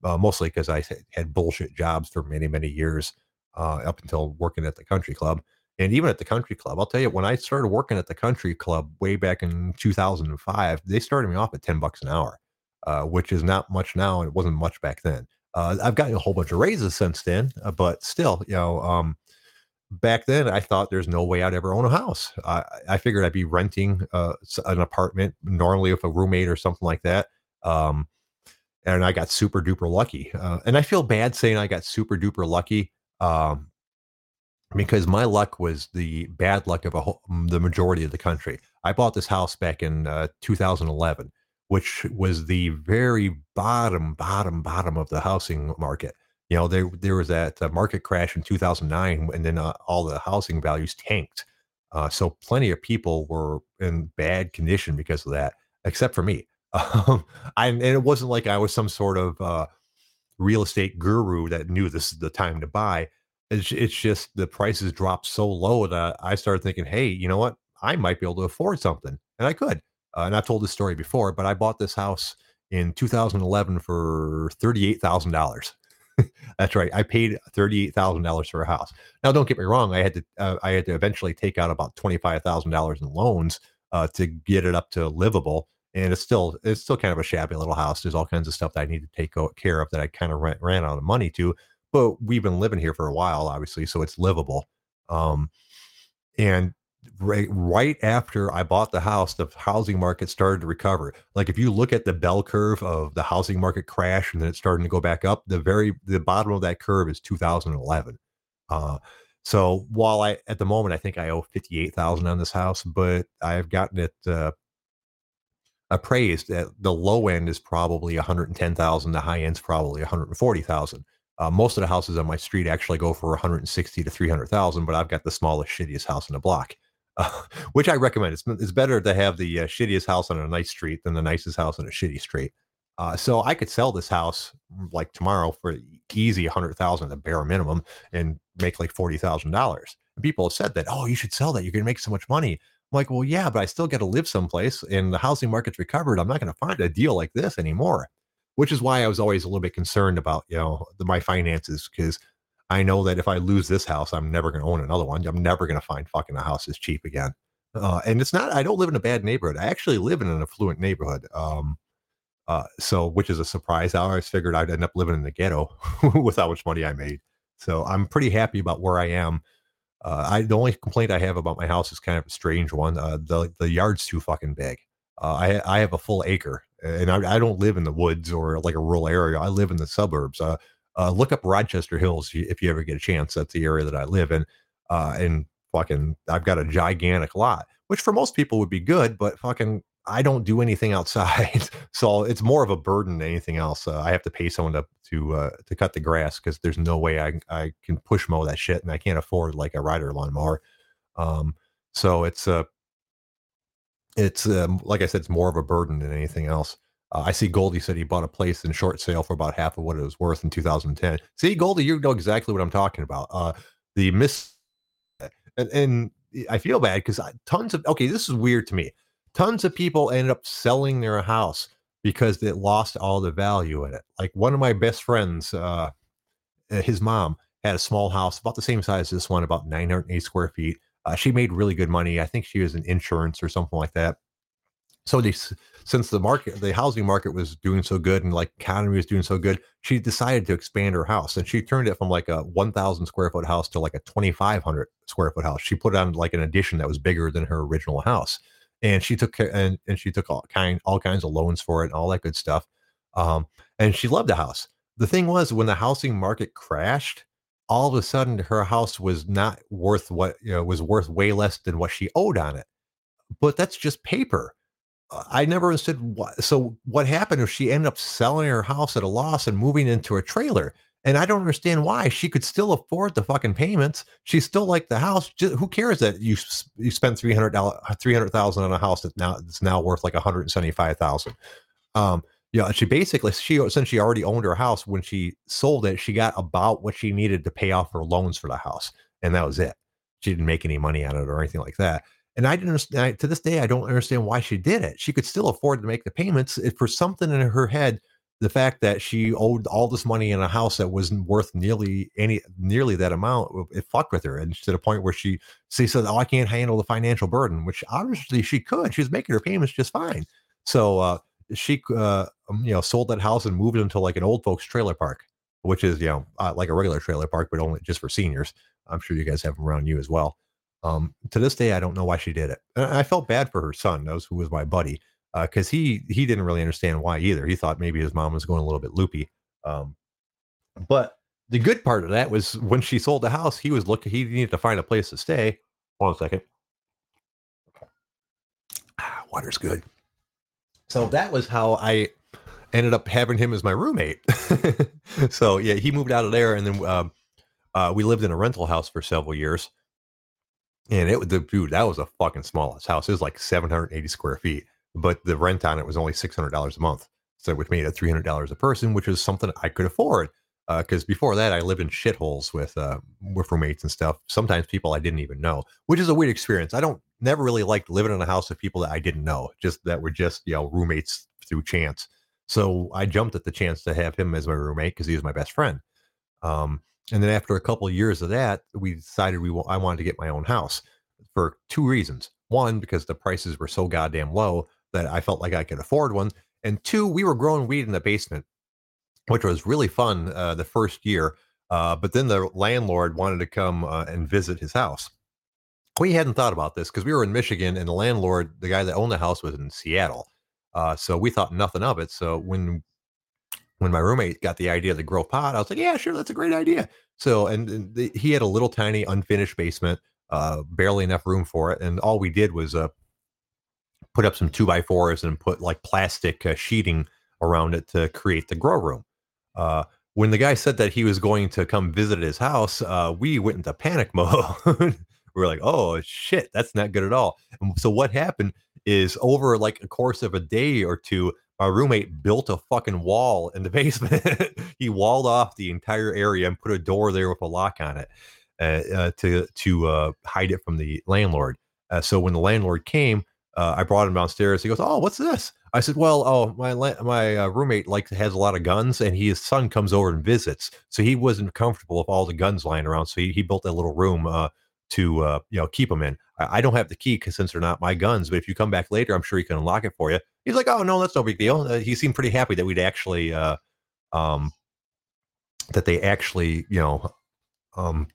Uh, mostly because I had bullshit jobs for many many years uh, up until working at the country club. And even at the country club, I'll tell you, when I started working at the country club way back in 2005, they started me off at 10 bucks an hour, uh, which is not much now. And it wasn't much back then. Uh, I've gotten a whole bunch of raises since then, uh, but still, you know, um, back then I thought there's no way I'd ever own a house. I, I figured I'd be renting uh, an apartment normally with a roommate or something like that. Um, and I got super duper lucky. Uh, and I feel bad saying I got super duper lucky um, because my luck was the bad luck of whole, the majority of the country. I bought this house back in uh, 2011, which was the very bottom, bottom, bottom of the housing market. You know, there there was that uh, market crash in 2009, and then uh, all the housing values tanked. Uh, so plenty of people were in bad condition because of that, except for me. Um, I, and it wasn't like I was some sort of uh, real estate guru that knew this is the time to buy. It's, it's just the prices dropped so low that I started thinking, hey, you know what? I might be able to afford something. And I could. Uh, and I've told this story before, but I bought this house in 2011 for $38,000. That's right. I paid thirty-eight thousand dollars for a house. Now, don't get me wrong. I had to. Uh, I had to eventually take out about twenty-five thousand dollars in loans uh, to get it up to livable and it's still it's still kind of a shabby little house. There's all kinds of stuff that I need to take care of that I kind of ran, ran out of money to. But we've been living here for a while, obviously, so it's livable. Um, and right after I bought the house, the housing market started to recover. Like if you look at the bell curve of the housing market crash and then it's starting to go back up, the very the bottom of that curve is 2011. Uh, so while I at the moment I think I owe 58,000 on this house, but I've gotten it uh, appraised at the low end is probably 110,000. The high end's probably 140,000. Uh, most of the houses on my street actually go for 160 to 300,000, but I've got the smallest, shittiest house in the block, uh, which I recommend. It's, it's better to have the uh, shittiest house on a nice street than the nicest house on a shitty street. Uh, so I could sell this house mm, like tomorrow for easy 100,000 the bare minimum and make like $40,000. People have said that, oh, you should sell that. You're going to make so much money. I'm like, well, yeah, but I still got to live someplace and the housing market's recovered. I'm not going to find a deal like this anymore, which is why I was always a little bit concerned about, you know, the, my finances because I know that if I lose this house, I'm never going to own another one. I'm never going to find fucking a house as cheap again. Uh, and it's not, I don't live in a bad neighborhood. I actually live in an affluent neighborhood. Um, uh, so, which is a surprise. I always figured I'd end up living in the ghetto with how much money I made. So I'm pretty happy about where I am. Uh, I the only complaint I have about my house is kind of a strange one. Uh, the the yard's too fucking big. Uh, I I have a full acre, and I, I don't live in the woods or like a rural area. I live in the suburbs. Uh, look up Rochester Hills if you ever get a chance. That's the area that I live in. Uh, and fucking, I've got a gigantic lot, which for most people would be good, but fucking I don't do anything outside, so it's more of a burden than anything else. Uh, I have to pay someone to to uh, to cut the grass because there's no way I I can push mow that shit, and I can't afford like a rider lawnmower. Um, so it's uh it's um, like I said, it's more of a burden than anything else. Uh, I see Goldie said he bought a place in short sale for about half of what it was worth in 2010. See, Goldie, you know exactly what I'm talking about. Uh, the miss, and, and I feel bad because tons of okay, this is weird to me tons of people ended up selling their house because it lost all the value in it. Like one of my best friends, uh, uh his mom had a small house about the same size as this one, about 908 square feet. Uh, she made really good money. I think she was in insurance or something like that. So this, since the market, the housing market was doing so good and like economy was doing so good, she decided to expand her house and she turned it from like a 1,000 square foot house to like a 2,500 square foot house. She put on like an addition that was bigger than her original house and she took and, and she took all kind all kinds of loans for it and all that good stuff um, and she loved the house the thing was when the housing market crashed all of a sudden her house was not worth what you know was worth way less than what she owed on it. But that's just paper. I never understood what. So what happened if she ended up selling her house at a loss and moving into a trailer? And I don't understand why she could still afford the fucking payments. She still liked the house. Just, who cares that you you spent three hundred dollars, three hundred thousand on a house that now it's now worth like one hundred seventy five thousand. Um, yeah, she basically she since she already owned her house when she sold it, she got about what she needed to pay off her loans for the house, and that was it. She didn't make any money on it or anything like that. And I didn't understand. I, to this day, I don't understand why she did it. She could still afford to make the payments. If for something in her head, the fact that she owed all this money in a house that wasn't worth nearly any nearly that amount, it fucked with her, and to the point where she she said, "Oh, I can't handle the financial burden," which obviously she could. She was making her payments just fine. So uh, she uh, um, you know sold that house and moved into like an old folks trailer park, which is you know uh, like a regular trailer park, but only just for seniors. I'm sure you guys have them around you as well. Um, to this day, I don't know why she did it. And I felt bad for her son, those who was my buddy, because uh, he he didn't really understand why either. He thought maybe his mom was going a little bit loopy. Um, but the good part of that was when she sold the house, he was looking. He needed to find a place to stay. Hold on a second. Ah, water's good. So that was how I ended up having him as my roommate. so yeah, he moved out of there, and then um, uh, we lived in a rental house for several years. And it was the dude that was a fucking smallest house. It was like 780 square feet, but the rent on it was only six hundred dollars a month. So which made it three hundred dollars a person, which is something I could afford. Because uh, before that, I lived in shitholes with uh, with roommates and stuff. Sometimes people I didn't even know, which is a weird experience. I don't never really liked living in a house with people that I didn't know, just that were just you know roommates through chance. So I jumped at the chance to have him as my roommate because he was my best friend. Um, and then after a couple of years of that, we decided we I wanted to get my own house for two reasons. One, because the prices were so goddamn low that I felt like I could afford one, and two, we were growing weed in the basement, which was really fun uh, the first year. Uh, but then the landlord wanted to come uh, and visit his house we hadn't thought about this because we were in Michigan and the landlord, the guy that owned the house, was in Seattle. Uh, so we thought nothing of it. So when when my roommate got the idea to grow pot, I was like, yeah, sure, that's a great idea. So and, and the, he had a little tiny unfinished basement, uh, barely enough room for it, and all we did was uh, put up some two by fours and put like plastic uh, sheeting around it to create the grow room. Uh, when the guy said that he was going to come visit his house, uh, we went into panic mode we are like, oh shit, that's not good at all. And so what happened is over like a course of a day or two, my roommate built a fucking wall in the basement. he walled off the entire area and put a door there with a lock on it uh, uh, to to uh, hide it from the landlord. Uh, so when the landlord came, uh, I brought him downstairs. He goes, "Oh, what's this?" I said, "Well, oh, my my uh, roommate like has a lot of guns, and he, his son comes over and visits, so he wasn't comfortable with all the guns lying around. So he, he built a little room to you know keep them in. I, I don't have the key because since they're not my guns, but if you come back later, I'm sure he can unlock it for you. He's like, oh no, that's no big deal. Uh, he seemed pretty happy that we'd actually, uh, um, that they actually, you know, um,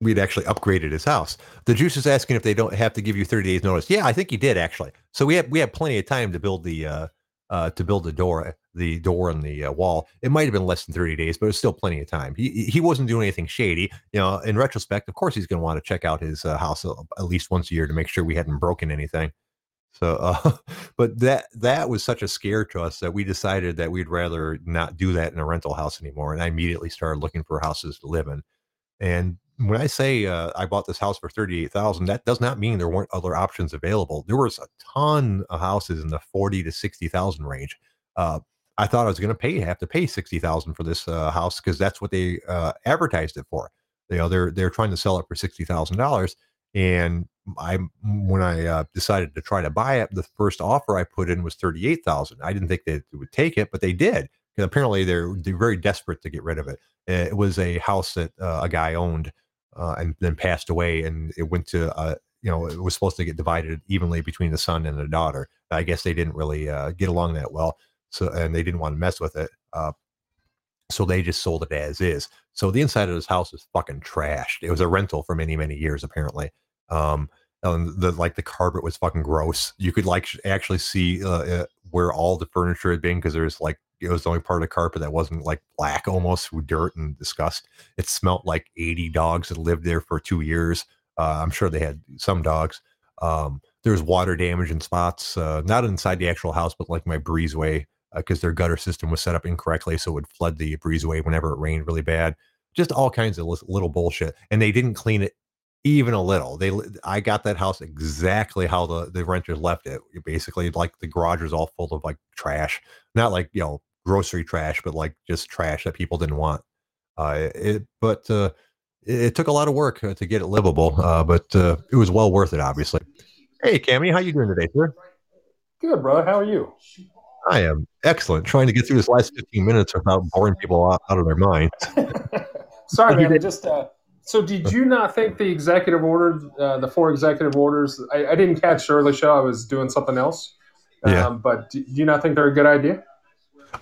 we'd actually upgraded his house. The juice is asking if they don't have to give you 30 days notice. Yeah, I think he did actually. So we have we have plenty of time to build the uh, uh, to build the door, the door on the uh, wall. It might have been less than 30 days, but it's still plenty of time. He he wasn't doing anything shady. You know, in retrospect, of course, he's going to want to check out his uh, house at least once a year to make sure we hadn't broken anything. So, uh, but that that was such a scare to us that we decided that we'd rather not do that in a rental house anymore. And I immediately started looking for houses to live in. And when I say uh, I bought this house for thirty eight thousand, that does not mean there weren't other options available. There was a ton of houses in the forty to sixty thousand range. Uh, I thought I was going to pay have to pay sixty thousand for this uh, house because that's what they uh, advertised it for. You know, they're they're trying to sell it for sixty thousand dollars. And I, when I uh, decided to try to buy it, the first offer I put in was thirty eight thousand. I didn't think they would take it, but they did. Apparently, they're they're very desperate to get rid of it. It was a house that uh, a guy owned uh, and then passed away, and it went to uh, you know it was supposed to get divided evenly between the son and the daughter. I guess they didn't really uh, get along that well, so and they didn't want to mess with it. Uh, so they just sold it as is. So the inside of this house is fucking trashed. It was a rental for many many years apparently. Um, and the like the carpet was fucking gross. You could like actually see uh, uh, where all the furniture had been because there's like It was the only part of the carpet that wasn't like black almost with dirt and disgust. It smelt like 80 dogs that lived there for two years. Uh, I'm sure they had some dogs. Um, there's water damage in spots, uh, not inside the actual house, but like my breezeway, because uh, their gutter system was set up incorrectly. So it would flood the breezeway whenever it rained really bad. Just all kinds of little bullshit. And they didn't clean it even a little. They, I got that house exactly how the, the renters left it. Basically, like the garage was all full of like trash, not like, you know, grocery trash, but like just trash that people didn't want. Uh, it, but, uh, it, took a lot of work uh, to get it livable, uh, but uh, it was well worth it, obviously. Hey, Cammy, how you doing today, sir? Good, brother. How are you? I am excellent. Trying to get through this last 15 minutes without boring people out, out of their minds. Sorry, man. I just uh, so did you not think the executive order, uh, the four executive orders? I, I, didn't catch the early show. I was doing something else. Um, yeah. But do, you not think they're a good idea?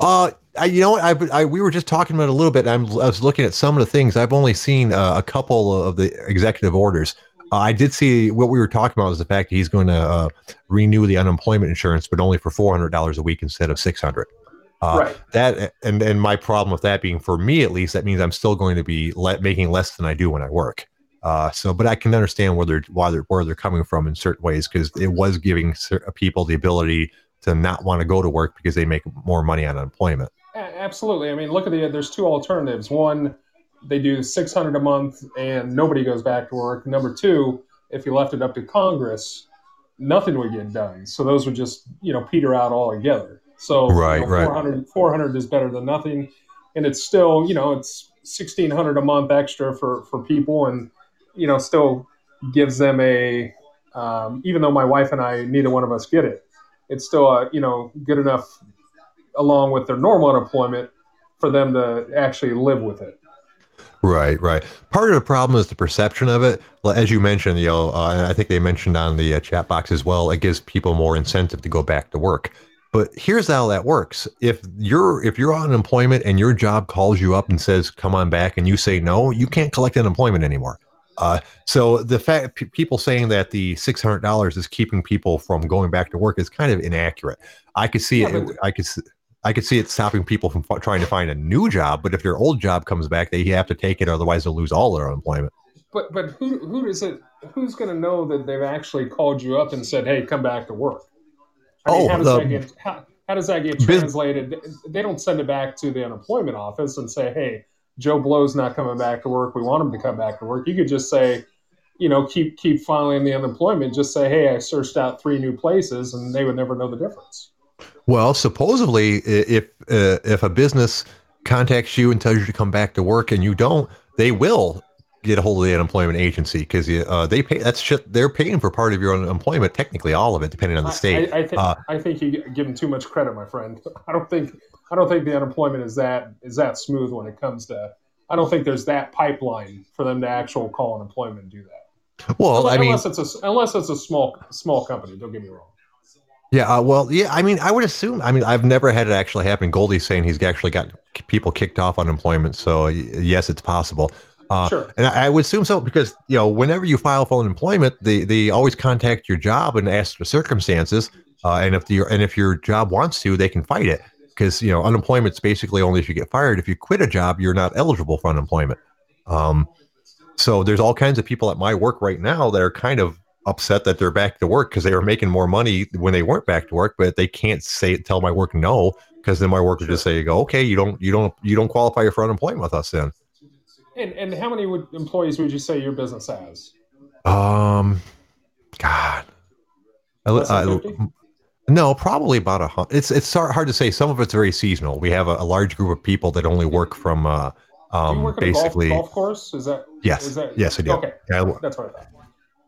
Uh, I, you know what? I, I, we were just talking about it a little bit. I'm, I was looking at some of the things. I've only seen uh, a couple of the executive orders. Uh, I did see what we were talking about was the fact that he's going to uh, renew the unemployment insurance, but only for four hundred dollars a week instead of six hundred. Uh, right. That and and my problem with that being for me at least that means I'm still going to be le- making less than I do when I work. Uh, so, but I can understand where they're why they're where they're coming from in certain ways because it was giving people the ability to not want to go to work because they make more money on unemployment. Absolutely. I mean, look at the there's two alternatives. One, they do 600 a month and nobody goes back to work. Number two, if you left it up to Congress, nothing would get done. So those would just you know peter out altogether. So right, you know, 400, right. 400 is better than nothing, and it's still you know it's 1600 a month extra for for people, and you know still gives them a um, even though my wife and I neither one of us get it, it's still a you know good enough along with their normal unemployment for them to actually live with it. Right, right. Part of the problem is the perception of it. As you mentioned, you know, uh, I think they mentioned on the uh, chat box as well. It gives people more incentive to go back to work. But here's how that works: if you're if you're on unemployment and your job calls you up and says, "Come on back," and you say no, you can't collect unemployment anymore. Uh, so the fact p- people saying that the six hundred dollars is keeping people from going back to work is kind of inaccurate. I could see yeah, it. I could. I could see it stopping people from f- trying to find a new job. But if their old job comes back, they have to take it, otherwise they'll lose all their unemployment. But but who who is it? Who's going to know that they've actually called you up and said, "Hey, come back to work"? I mean, oh, how does the, that get how, how does that get translated? They don't send it back to the unemployment office and say, "Hey, Joe Blow's not coming back to work. We want him to come back to work." You could just say, you know, keep keep filing the unemployment. Just say, "Hey, I searched out three new places," and they would never know the difference. Well, supposedly, if uh, if a business contacts you and tells you to come back to work and you don't, they will get a hold of the unemployment agency because uh, they pay. That's shit. They're paying for part of your unemployment, technically all of it, depending on the state. I, I, think, uh, I think you give them too much credit, my friend. I don't think I don't think the unemployment is that is that smooth when it comes to. I don't think there's that pipeline for them to actual call unemployment and do that. Well, unless, I mean, unless it's a unless it's a small small company. Don't get me wrong. Yeah, uh, well, yeah. I mean, I would assume. I mean, I've never had it actually happen. Goldie's saying he's actually got people kicked off unemployment, so yes, it's possible. Uh, sure. And I, I, would assume so because you know, whenever you file for unemployment, they they always contact your job and ask the circumstances. Uh, and if the and if your job wants to, they can fight it because you know unemployment's basically only if you get fired. If you quit a job, you're not eligible for unemployment. Um, so there's all kinds of people at my work right now that are kind of upset that they're back to work because they were making more money when they weren't back to work, but they can't say tell my work no because then my work would just say, "Go okay, you don't you don't you don't qualify for unemployment with us then." And and how many would, employees would you say your business has? Um, God, I, I, no, probably about a hundred. It's it's hard to say. Some of it's very seasonal. We have a, a large group of people that only work from uh, um, basically golf, golf, course. Is that yes, is that, yes, I do. Okay, yeah, that's what I thought.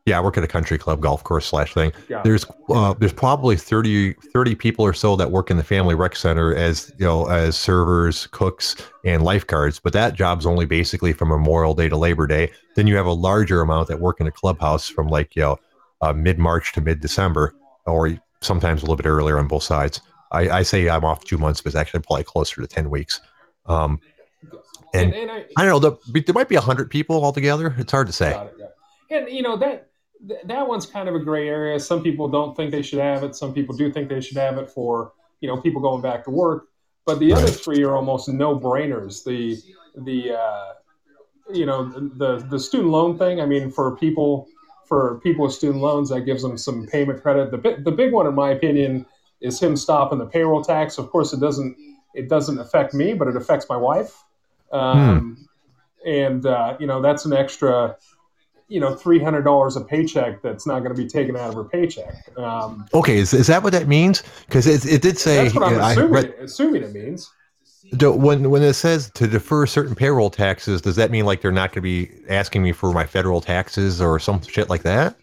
Yeah, I work at a country club golf course slash thing. Yeah. There's uh, there's probably 30, 30 people or so that work in the family rec center as you know as servers, cooks, and lifeguards. But that job's only basically from Memorial Day to Labor Day. Then you have a larger amount that work in the clubhouse from like you know uh, mid March to mid December, or sometimes a little bit earlier on both sides. I, I, say I'm off two months, but it's actually probably closer to ten weeks. Um, and, and, and I, I, don't know. The, there might be a hundred people altogether. It's hard to say. And you know that th- that one's kind of a gray area. Some people don't think they should have it. Some people do think they should have it for you know people going back to work. but the other three are almost no brainers. The the uh, you know the the student loan thing. I mean, for people for people with student loans, that gives them some payment credit. The the big one, in my opinion, is him stopping the payroll tax. Of course, it doesn't it doesn't affect me, but it affects my wife. Um, hmm. And uh, you know that's an extra you know three hundred dollars a paycheck that's not going to be taken out of her paycheck. Um, okay, is, is that what that means? Because it, it did say. That's what I'm assuming, read, assuming it means. When when it says to defer certain payroll taxes, does that mean like they're not going to be asking me for my federal taxes or some shit like that?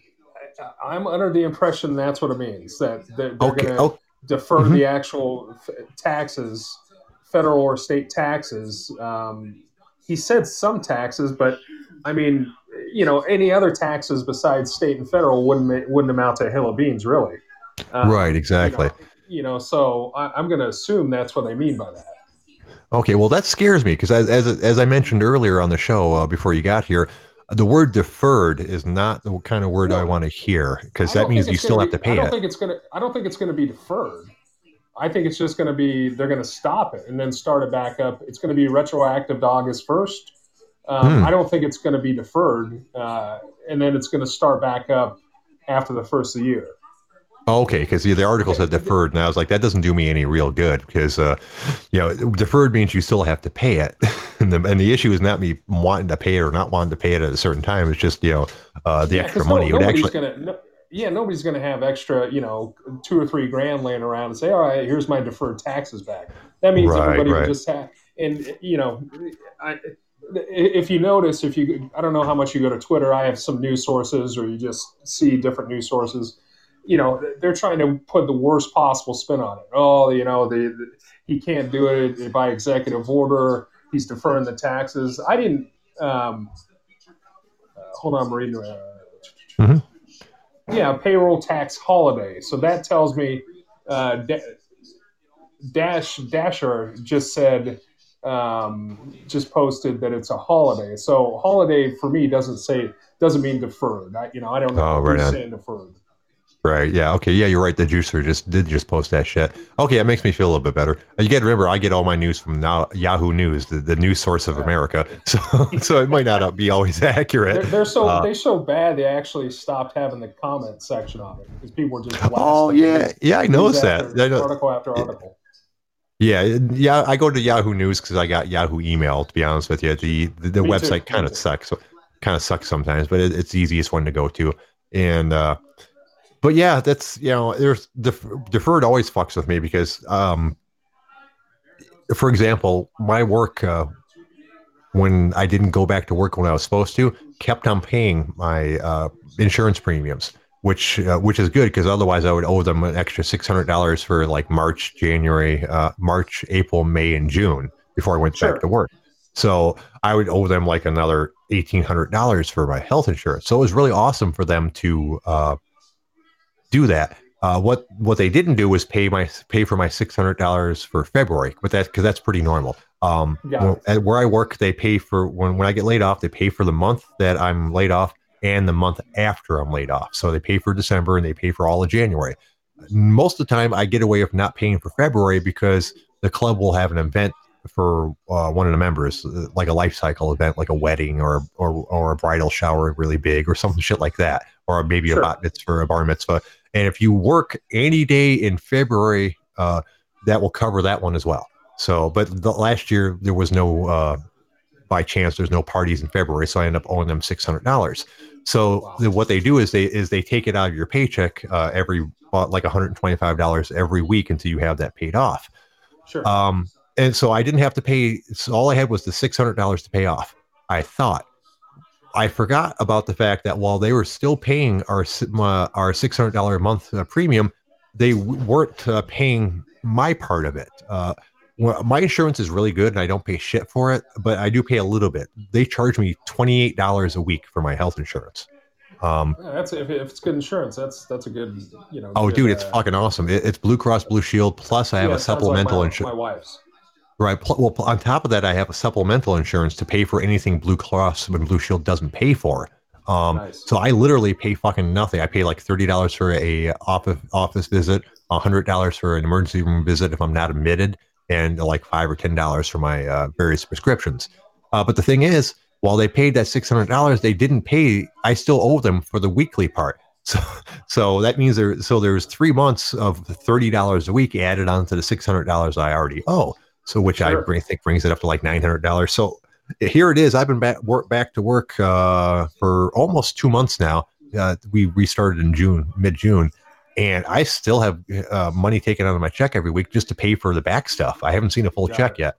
I, am under the impression that's what it means that they're, they're okay. going to oh. defer mm-hmm. the actual taxes, federal or state taxes. Um, he said some taxes, but I mean, you know, any other taxes besides state and federal wouldn't wouldn't amount to a hill of beans, really. Um, right. Exactly. You know, you know so I, am going to assume that's what they mean by that. Okay. Well, that scares me because as, as as I mentioned earlier on the show uh, before you got here, the word deferred is not the kind of word no. I want to hear because that means you still be, have to pay I don't it. think it's gonna. I don't think it's going to be deferred. I think it's just going to be they're going to stop it and then start it back up. It's going to be retroactive to August first um, hmm. I don't think it's going to be deferred, uh, and then it's going to start back up after the first of the year. Okay, because the article said deferred, and I was like, that doesn't do me any real good because, uh, you know, deferred means you still have to pay it, and the and the issue is not me wanting to pay it or not wanting to pay it at a certain time. It's just you know uh, the yeah, extra money. No, nobody's actually... gonna, no, yeah, nobody's going to have extra, you know, two or three grand laying around and say, all right, here's my deferred taxes back. That means right, everybody right. just have, and you know, I if you notice, if you, I don't know how much you go to Twitter, I have some news sources or you just see different news sources. You know, they're trying to put the worst possible spin on it. Oh, you know, the, the he can't do it by executive order. He's deferring the taxes. I didn't. Um, uh, hold on, I'm reading. Uh, mm-hmm. Yeah, payroll tax holiday. So that tells me uh, Dash Dasher just said um, just posted that it's a holiday. So holiday for me doesn't say doesn't mean deferred. I, you know, I don't know oh, right who's saying deferred. Right. Yeah. Okay. Yeah, you're right. The juicer just did just post that shit. Okay, that makes me feel a little bit better. You got to remember, I get all my news from now Yahoo News, the, the news source of America. So, so it might not be always accurate. They're, they're so uh, they so bad they actually stopped having the comment section on it because people were just. Oh yeah, yeah, I noticed that. I know, article after article. Yeah, yeah. I go to Yahoo News because I got Yahoo email. To be honest with you, the the, the website kind of sucks. Kind of sucks sometimes, but it, it's the easiest one to go to. And uh, but yeah, that's you know, there's def- deferred always fucks with me because, um, for example, my work uh, when I didn't go back to work when I was supposed to kept on paying my uh, insurance premiums which uh, which is good because otherwise I would owe them an extra six hundred dollars for like March, January, uh, March, April, May, and June before I went sure. back to work. So I would owe them like another eighteen hundred dollars for my health insurance. So it was really awesome for them to uh, do that. Uh, what what they didn't do was pay my pay for my six hundred dollars for February, but that because that's pretty normal. Um, yeah. where I work, they pay for when when I get laid off, they pay for the month that I'm laid off and the month after I'm laid off. So they pay for December and they pay for all of January. Most of the time, I get away with not paying for February because the club will have an event for uh, one of the members, like a life cycle event, like a wedding or or or a bridal shower, really big, or something shit like that, or maybe sure. a bat mitzvah, a bar mitzvah. And if you work any day in February, uh, that will cover that one as well. So, but the, last year there was no, uh, by chance, there's no parties in February, so I end up owing them six hundred dollars. So wow. what they do is they is they take it out of your paycheck uh, every uh, like $125 every week until you have that paid off. Sure. Um, and so I didn't have to pay. So all I had was the $600 to pay off. I thought I forgot about the fact that while they were still paying our our $600 a month uh, premium, they weren't uh, paying my part of it. Well, my insurance is really good and I don't pay shit for it, but I do pay a little bit. They charge me twenty eight dollars a week for my health insurance. Um, yeah, that's if, if, it's good insurance, that's that's a good you know. Oh, good, dude, it's uh, fucking awesome. It, it's Blue Cross Blue Shield plus I have yeah, a supplemental like insurance. My wife's. Right. Well, on top of that, I have a supplemental insurance to pay for anything Blue Cross and Blue Shield doesn't pay for. Um, nice. So I literally pay fucking nothing. I pay like thirty dollars for a office office visit, hundred dollars for an emergency room visit if I'm not admitted, and like five or ten dollars for my uh, various prescriptions. Uh, but the thing is, while they paid that six hundred dollars, they didn't pay. I still owe them for the weekly part. So, so that means there. So there's three months of thirty dollars a week added on to the six hundred dollars I already owe. So, which sure. I bring, think brings it up to like nine hundred dollars. So here it is. I've been back work back to work uh, for almost two months now. Uh, we restarted in June, mid June, and I still have uh, money taken out of my check every week just to pay for the back stuff. I haven't seen a full Got check it. yet.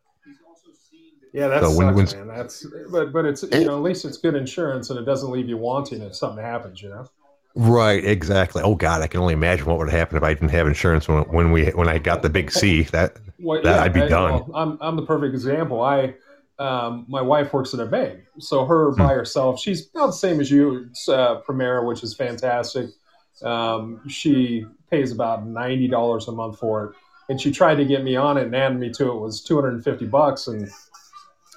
Yeah, that's so when, when, man. That's but but it's you know at least it's good insurance and it doesn't leave you wanting if something happens. You know. Right, exactly. Oh God, I can only imagine what would happen if I didn't have insurance when when we when I got the big C. That, well, that yeah, I'd be I, done. Well, I'm I'm the perfect example. I um, my wife works at a bank, so her hmm. by herself, she's about the same as you. It's uh, Premera, which is fantastic. Um, she pays about ninety dollars a month for it, and she tried to get me on it and add me to it. it was two hundred and fifty bucks, and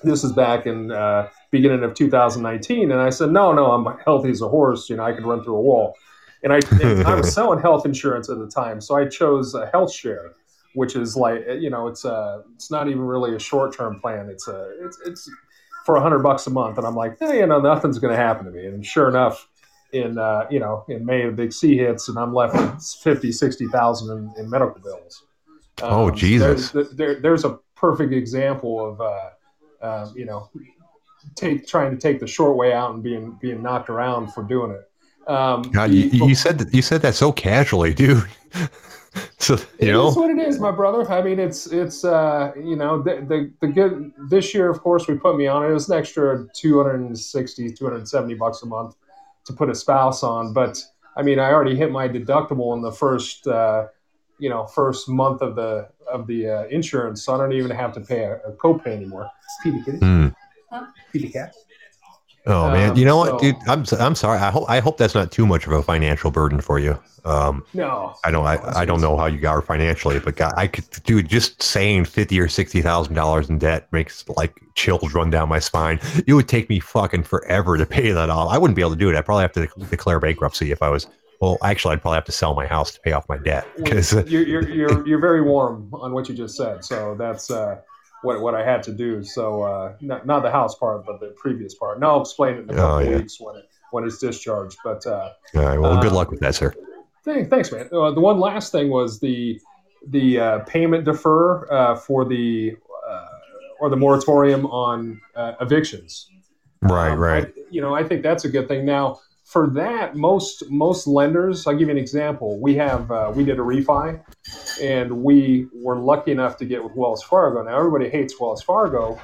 this is back in uh, beginning of 2019, and I said, no, no, I'm healthy as a horse. You know, I can run through a wall. And I, and I was selling health insurance at the time, so I chose a health share, which is like, you know, it's a, it's not even really a short term plan. It's a, it's, it's for a hundred bucks a month, and I'm like, hey, you know, nothing's going to happen to me. And sure enough, in uh, you know, in May, the big C hits, and I'm left with 50, 60,000 in, in medical bills. Oh, um, oh Jesus! There's, there, there's a perfect example of. Uh, um, you know, take trying to take the short way out and being being knocked around for doing it. Um, God, you, you said that you said that so casually, dude. so you know, what it is, my brother. I mean, it's it's uh, you know the, the the good this year. Of course, we put me on it. It was an extra 260, 270 bucks a month to put a spouse on, but I mean, I already hit my deductible in the first. Uh, you know first month of the of the uh, insurance, so I don't even have to pay a, a copay anymore. Kitty. Mm. The cat. Oh man, um, you know so, what, dude? I'm I'm sorry. I hope I hope that's not too much of a financial burden for you. Um, no, I don't. I, I don't know how you got financially, but God, I could, dude. Just saying fifty or sixty thousand dollars in debt makes like chills run down my spine. It would take me fucking forever to pay that off. I wouldn't be able to do it. I'd probably have to declare bankruptcy if I was well, actually, I'd probably have to sell my house to pay off my debt because you're, you're, you're you're very warm on what you just said. So that's uh, what what I had to do. So uh, not, not the house part, but the previous part. Now I'll explain it in a couple oh, yeah. weeks when it when it's discharged. But uh, all right, well, good uh, luck with that, sir. Thanks, thanks man. Uh, the one last thing was the the uh, payment defer for the or the moratorium on evictions. Right, um, right. I, you know, I think that's a good thing. Now for that, most most lenders, I'll give you an example. We have uh, we did a refi, and we were lucky enough to get with Wells Fargo. Now everybody hates Wells Fargo,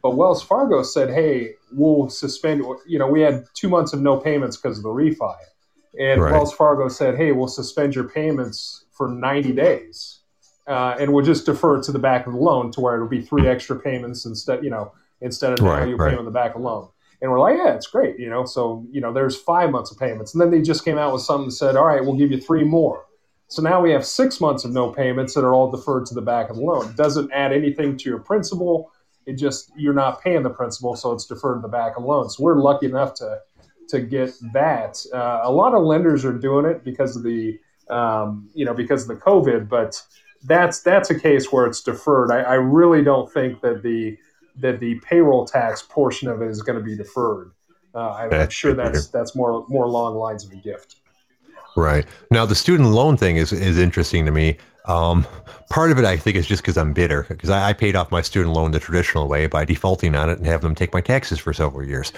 but Wells Fargo said, "Hey, we'll suspend." You know, we had two months of no payments because of the refi, and right. Wells Fargo said, "Hey, we'll suspend your payments for 90 days, uh, and we'll just defer it to the back of the loan to where it'll be three extra payments instead. You know, instead of right, now you're right. paying on the back of the loan." And we're like, yeah, it's great, you know. So, you know, there's five months of payments. And then they just came out with something that said, all right, we'll give you three more. So now we have six months of no payments that are all deferred to the back of the loan. It doesn't add anything to your principal. It just you're not paying the principal, so it's deferred to the back of the loan. So we're lucky enough to to get that. Uh, a lot of lenders are doing it because of the um, you know because of the COVID, but that's that's a case where it's deferred. I, I really don't think that the that the payroll tax portion of it is going to be deferred. Uh, I'm, that's sure that's that's more more along lines of a gift. Right now, the student loan thing is is interesting to me. Um, part of it, I think, is just because I'm bitter because I, I, paid off my student loan the traditional way by defaulting on it and having them take my taxes for several years.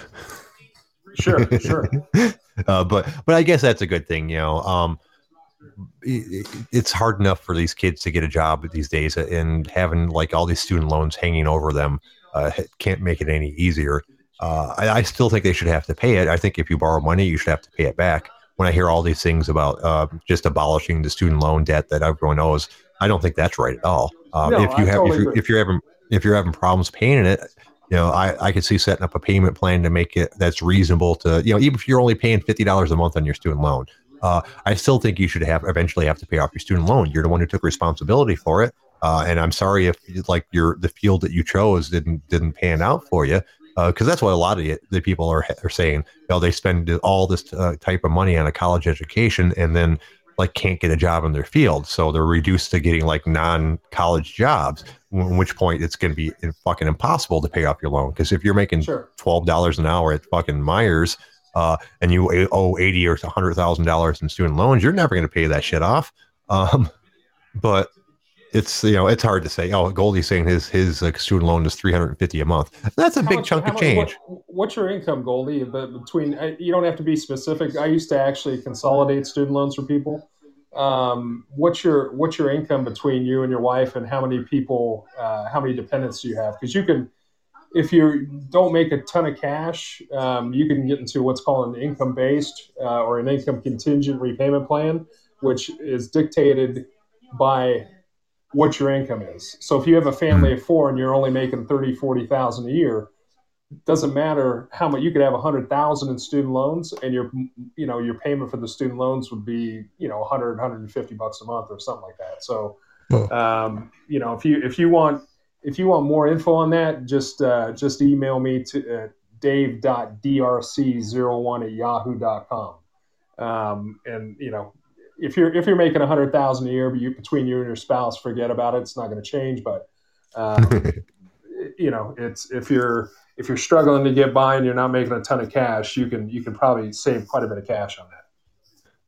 Sure, sure. uh, but but I guess that's a good thing, you know. Um, it, it's hard enough for these kids to get a job these days, and having like all these student loans hanging over them uh, can't make it any easier. Uh, I, I, still think they should have to pay it. I think if you borrow money, you should have to pay it back. When I hear all these things about uh, just abolishing the student loan debt that everyone owes, I don't think that's right at all. Um, no, if you I have, totally if, you're, if you're having, if you're having problems paying it, you know, I, I could see setting up a payment plan to make it that's reasonable to, you know, even if you're only paying fifty dollars a month on your student loan, uh, I still think you should have eventually have to pay off your student loan. You're the one who took responsibility for it. Uh, and I'm sorry if like your the field that you chose didn't didn't pan out for you because uh, that's what a lot of the, the people are are saying. You know, they spend all this uh, type of money on a college education, and then like can't get a job in their field, so they're reduced to getting like non-college jobs. In which point it's going to be fucking impossible to pay off your loan because if you're making Sure. twelve dollars an hour at fucking Myers, uh, and you owe eighty or hundred thousand dollars in student loans, you're never going to pay that shit off. Um, but it's you know it's hard to say. Oh, Goldie's saying his his uh, student loan is three hundred and fifty a month. That's a How big much- chunk of much- change. what- what's your income, Goldie? But between uh, you don't have to be specific. I used to actually consolidate student loans for people. Um, what's your what's your income between you and your wife, and how many people, uh, how many dependents do you have? Because you can, if you don't make a ton of cash, um, you can get into what's called an income based uh, or an income contingent repayment plan, which is dictated by what your income is. So if you have a family of four and you're only making 30, 40,000 a year, doesn't matter how much you could have a hundred thousand in student loans and your, you know, your payment for the student loans would be, you know, 100, 150 bucks a month or something like that. So, um, you know, if you, if you want, if you want more info on that, just, uh, just email me to uh, dave.drc01 at yahoo.com. Um, and you know, if you're if you're making a hundred thousand a year, but you between you and your spouse, forget about it. It's not going to change. But um, you know, it's if you're if you're struggling to get by and you're not making a ton of cash, you can you can probably save quite a bit of cash on that.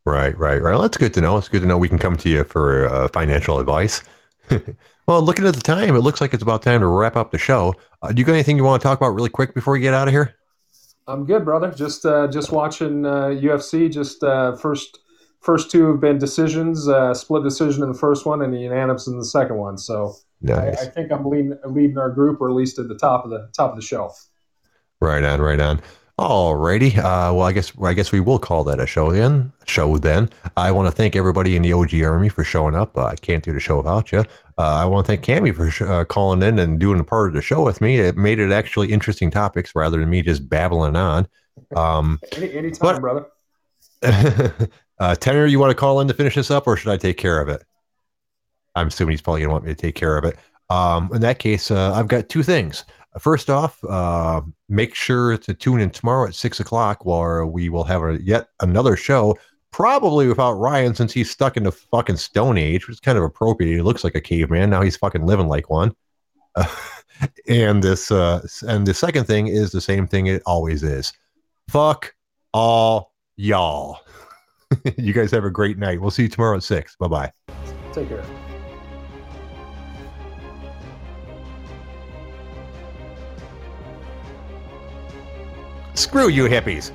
Right, right, right. Well, that's good to know. It's good to know we can come to you for uh, financial advice. well, looking at the time, it looks like it's about time to wrap up the show. Uh, do you got anything you want to talk about really quick before we get out of here? I'm good, brother. Just uh, just watching uh, UFC. Just uh, first first two have been decisions, uh, split decision in the first one, and the unanimous in the second one. So I, Nice. I think I'm leading leading our group, or at least at the top of the top of the shelf. Right on, right on. Alrighty. Uh, well, I guess I guess we will call that a show then. Show then. I want to thank everybody in the OG Army for showing up. Uh, I can't do the show without you. Uh, I want to thank Cammy for sh- uh, calling in and doing a part of the show with me. It made it actually interesting topics rather than me just babbling on. Um, Any anytime, But- brother. uh, Tenor, you want to call in to finish this up, or should I take care of it? I'm assuming he's probably going to want me to take care of it. Um, in that case, uh, I've got two things. First off, uh, make sure to tune in tomorrow at six o'clock, where we will have a, yet another show. Probably without Ryan, since he's stuck in the fucking Stone Age, which is kind of appropriate. He looks like a caveman now; he's fucking living like one. Uh, and this, uh, and the second thing is the same thing it always is. Fuck all y'all. you guys have a great night. We'll see you tomorrow at six. Bye bye. Take care. Screw you, hippies.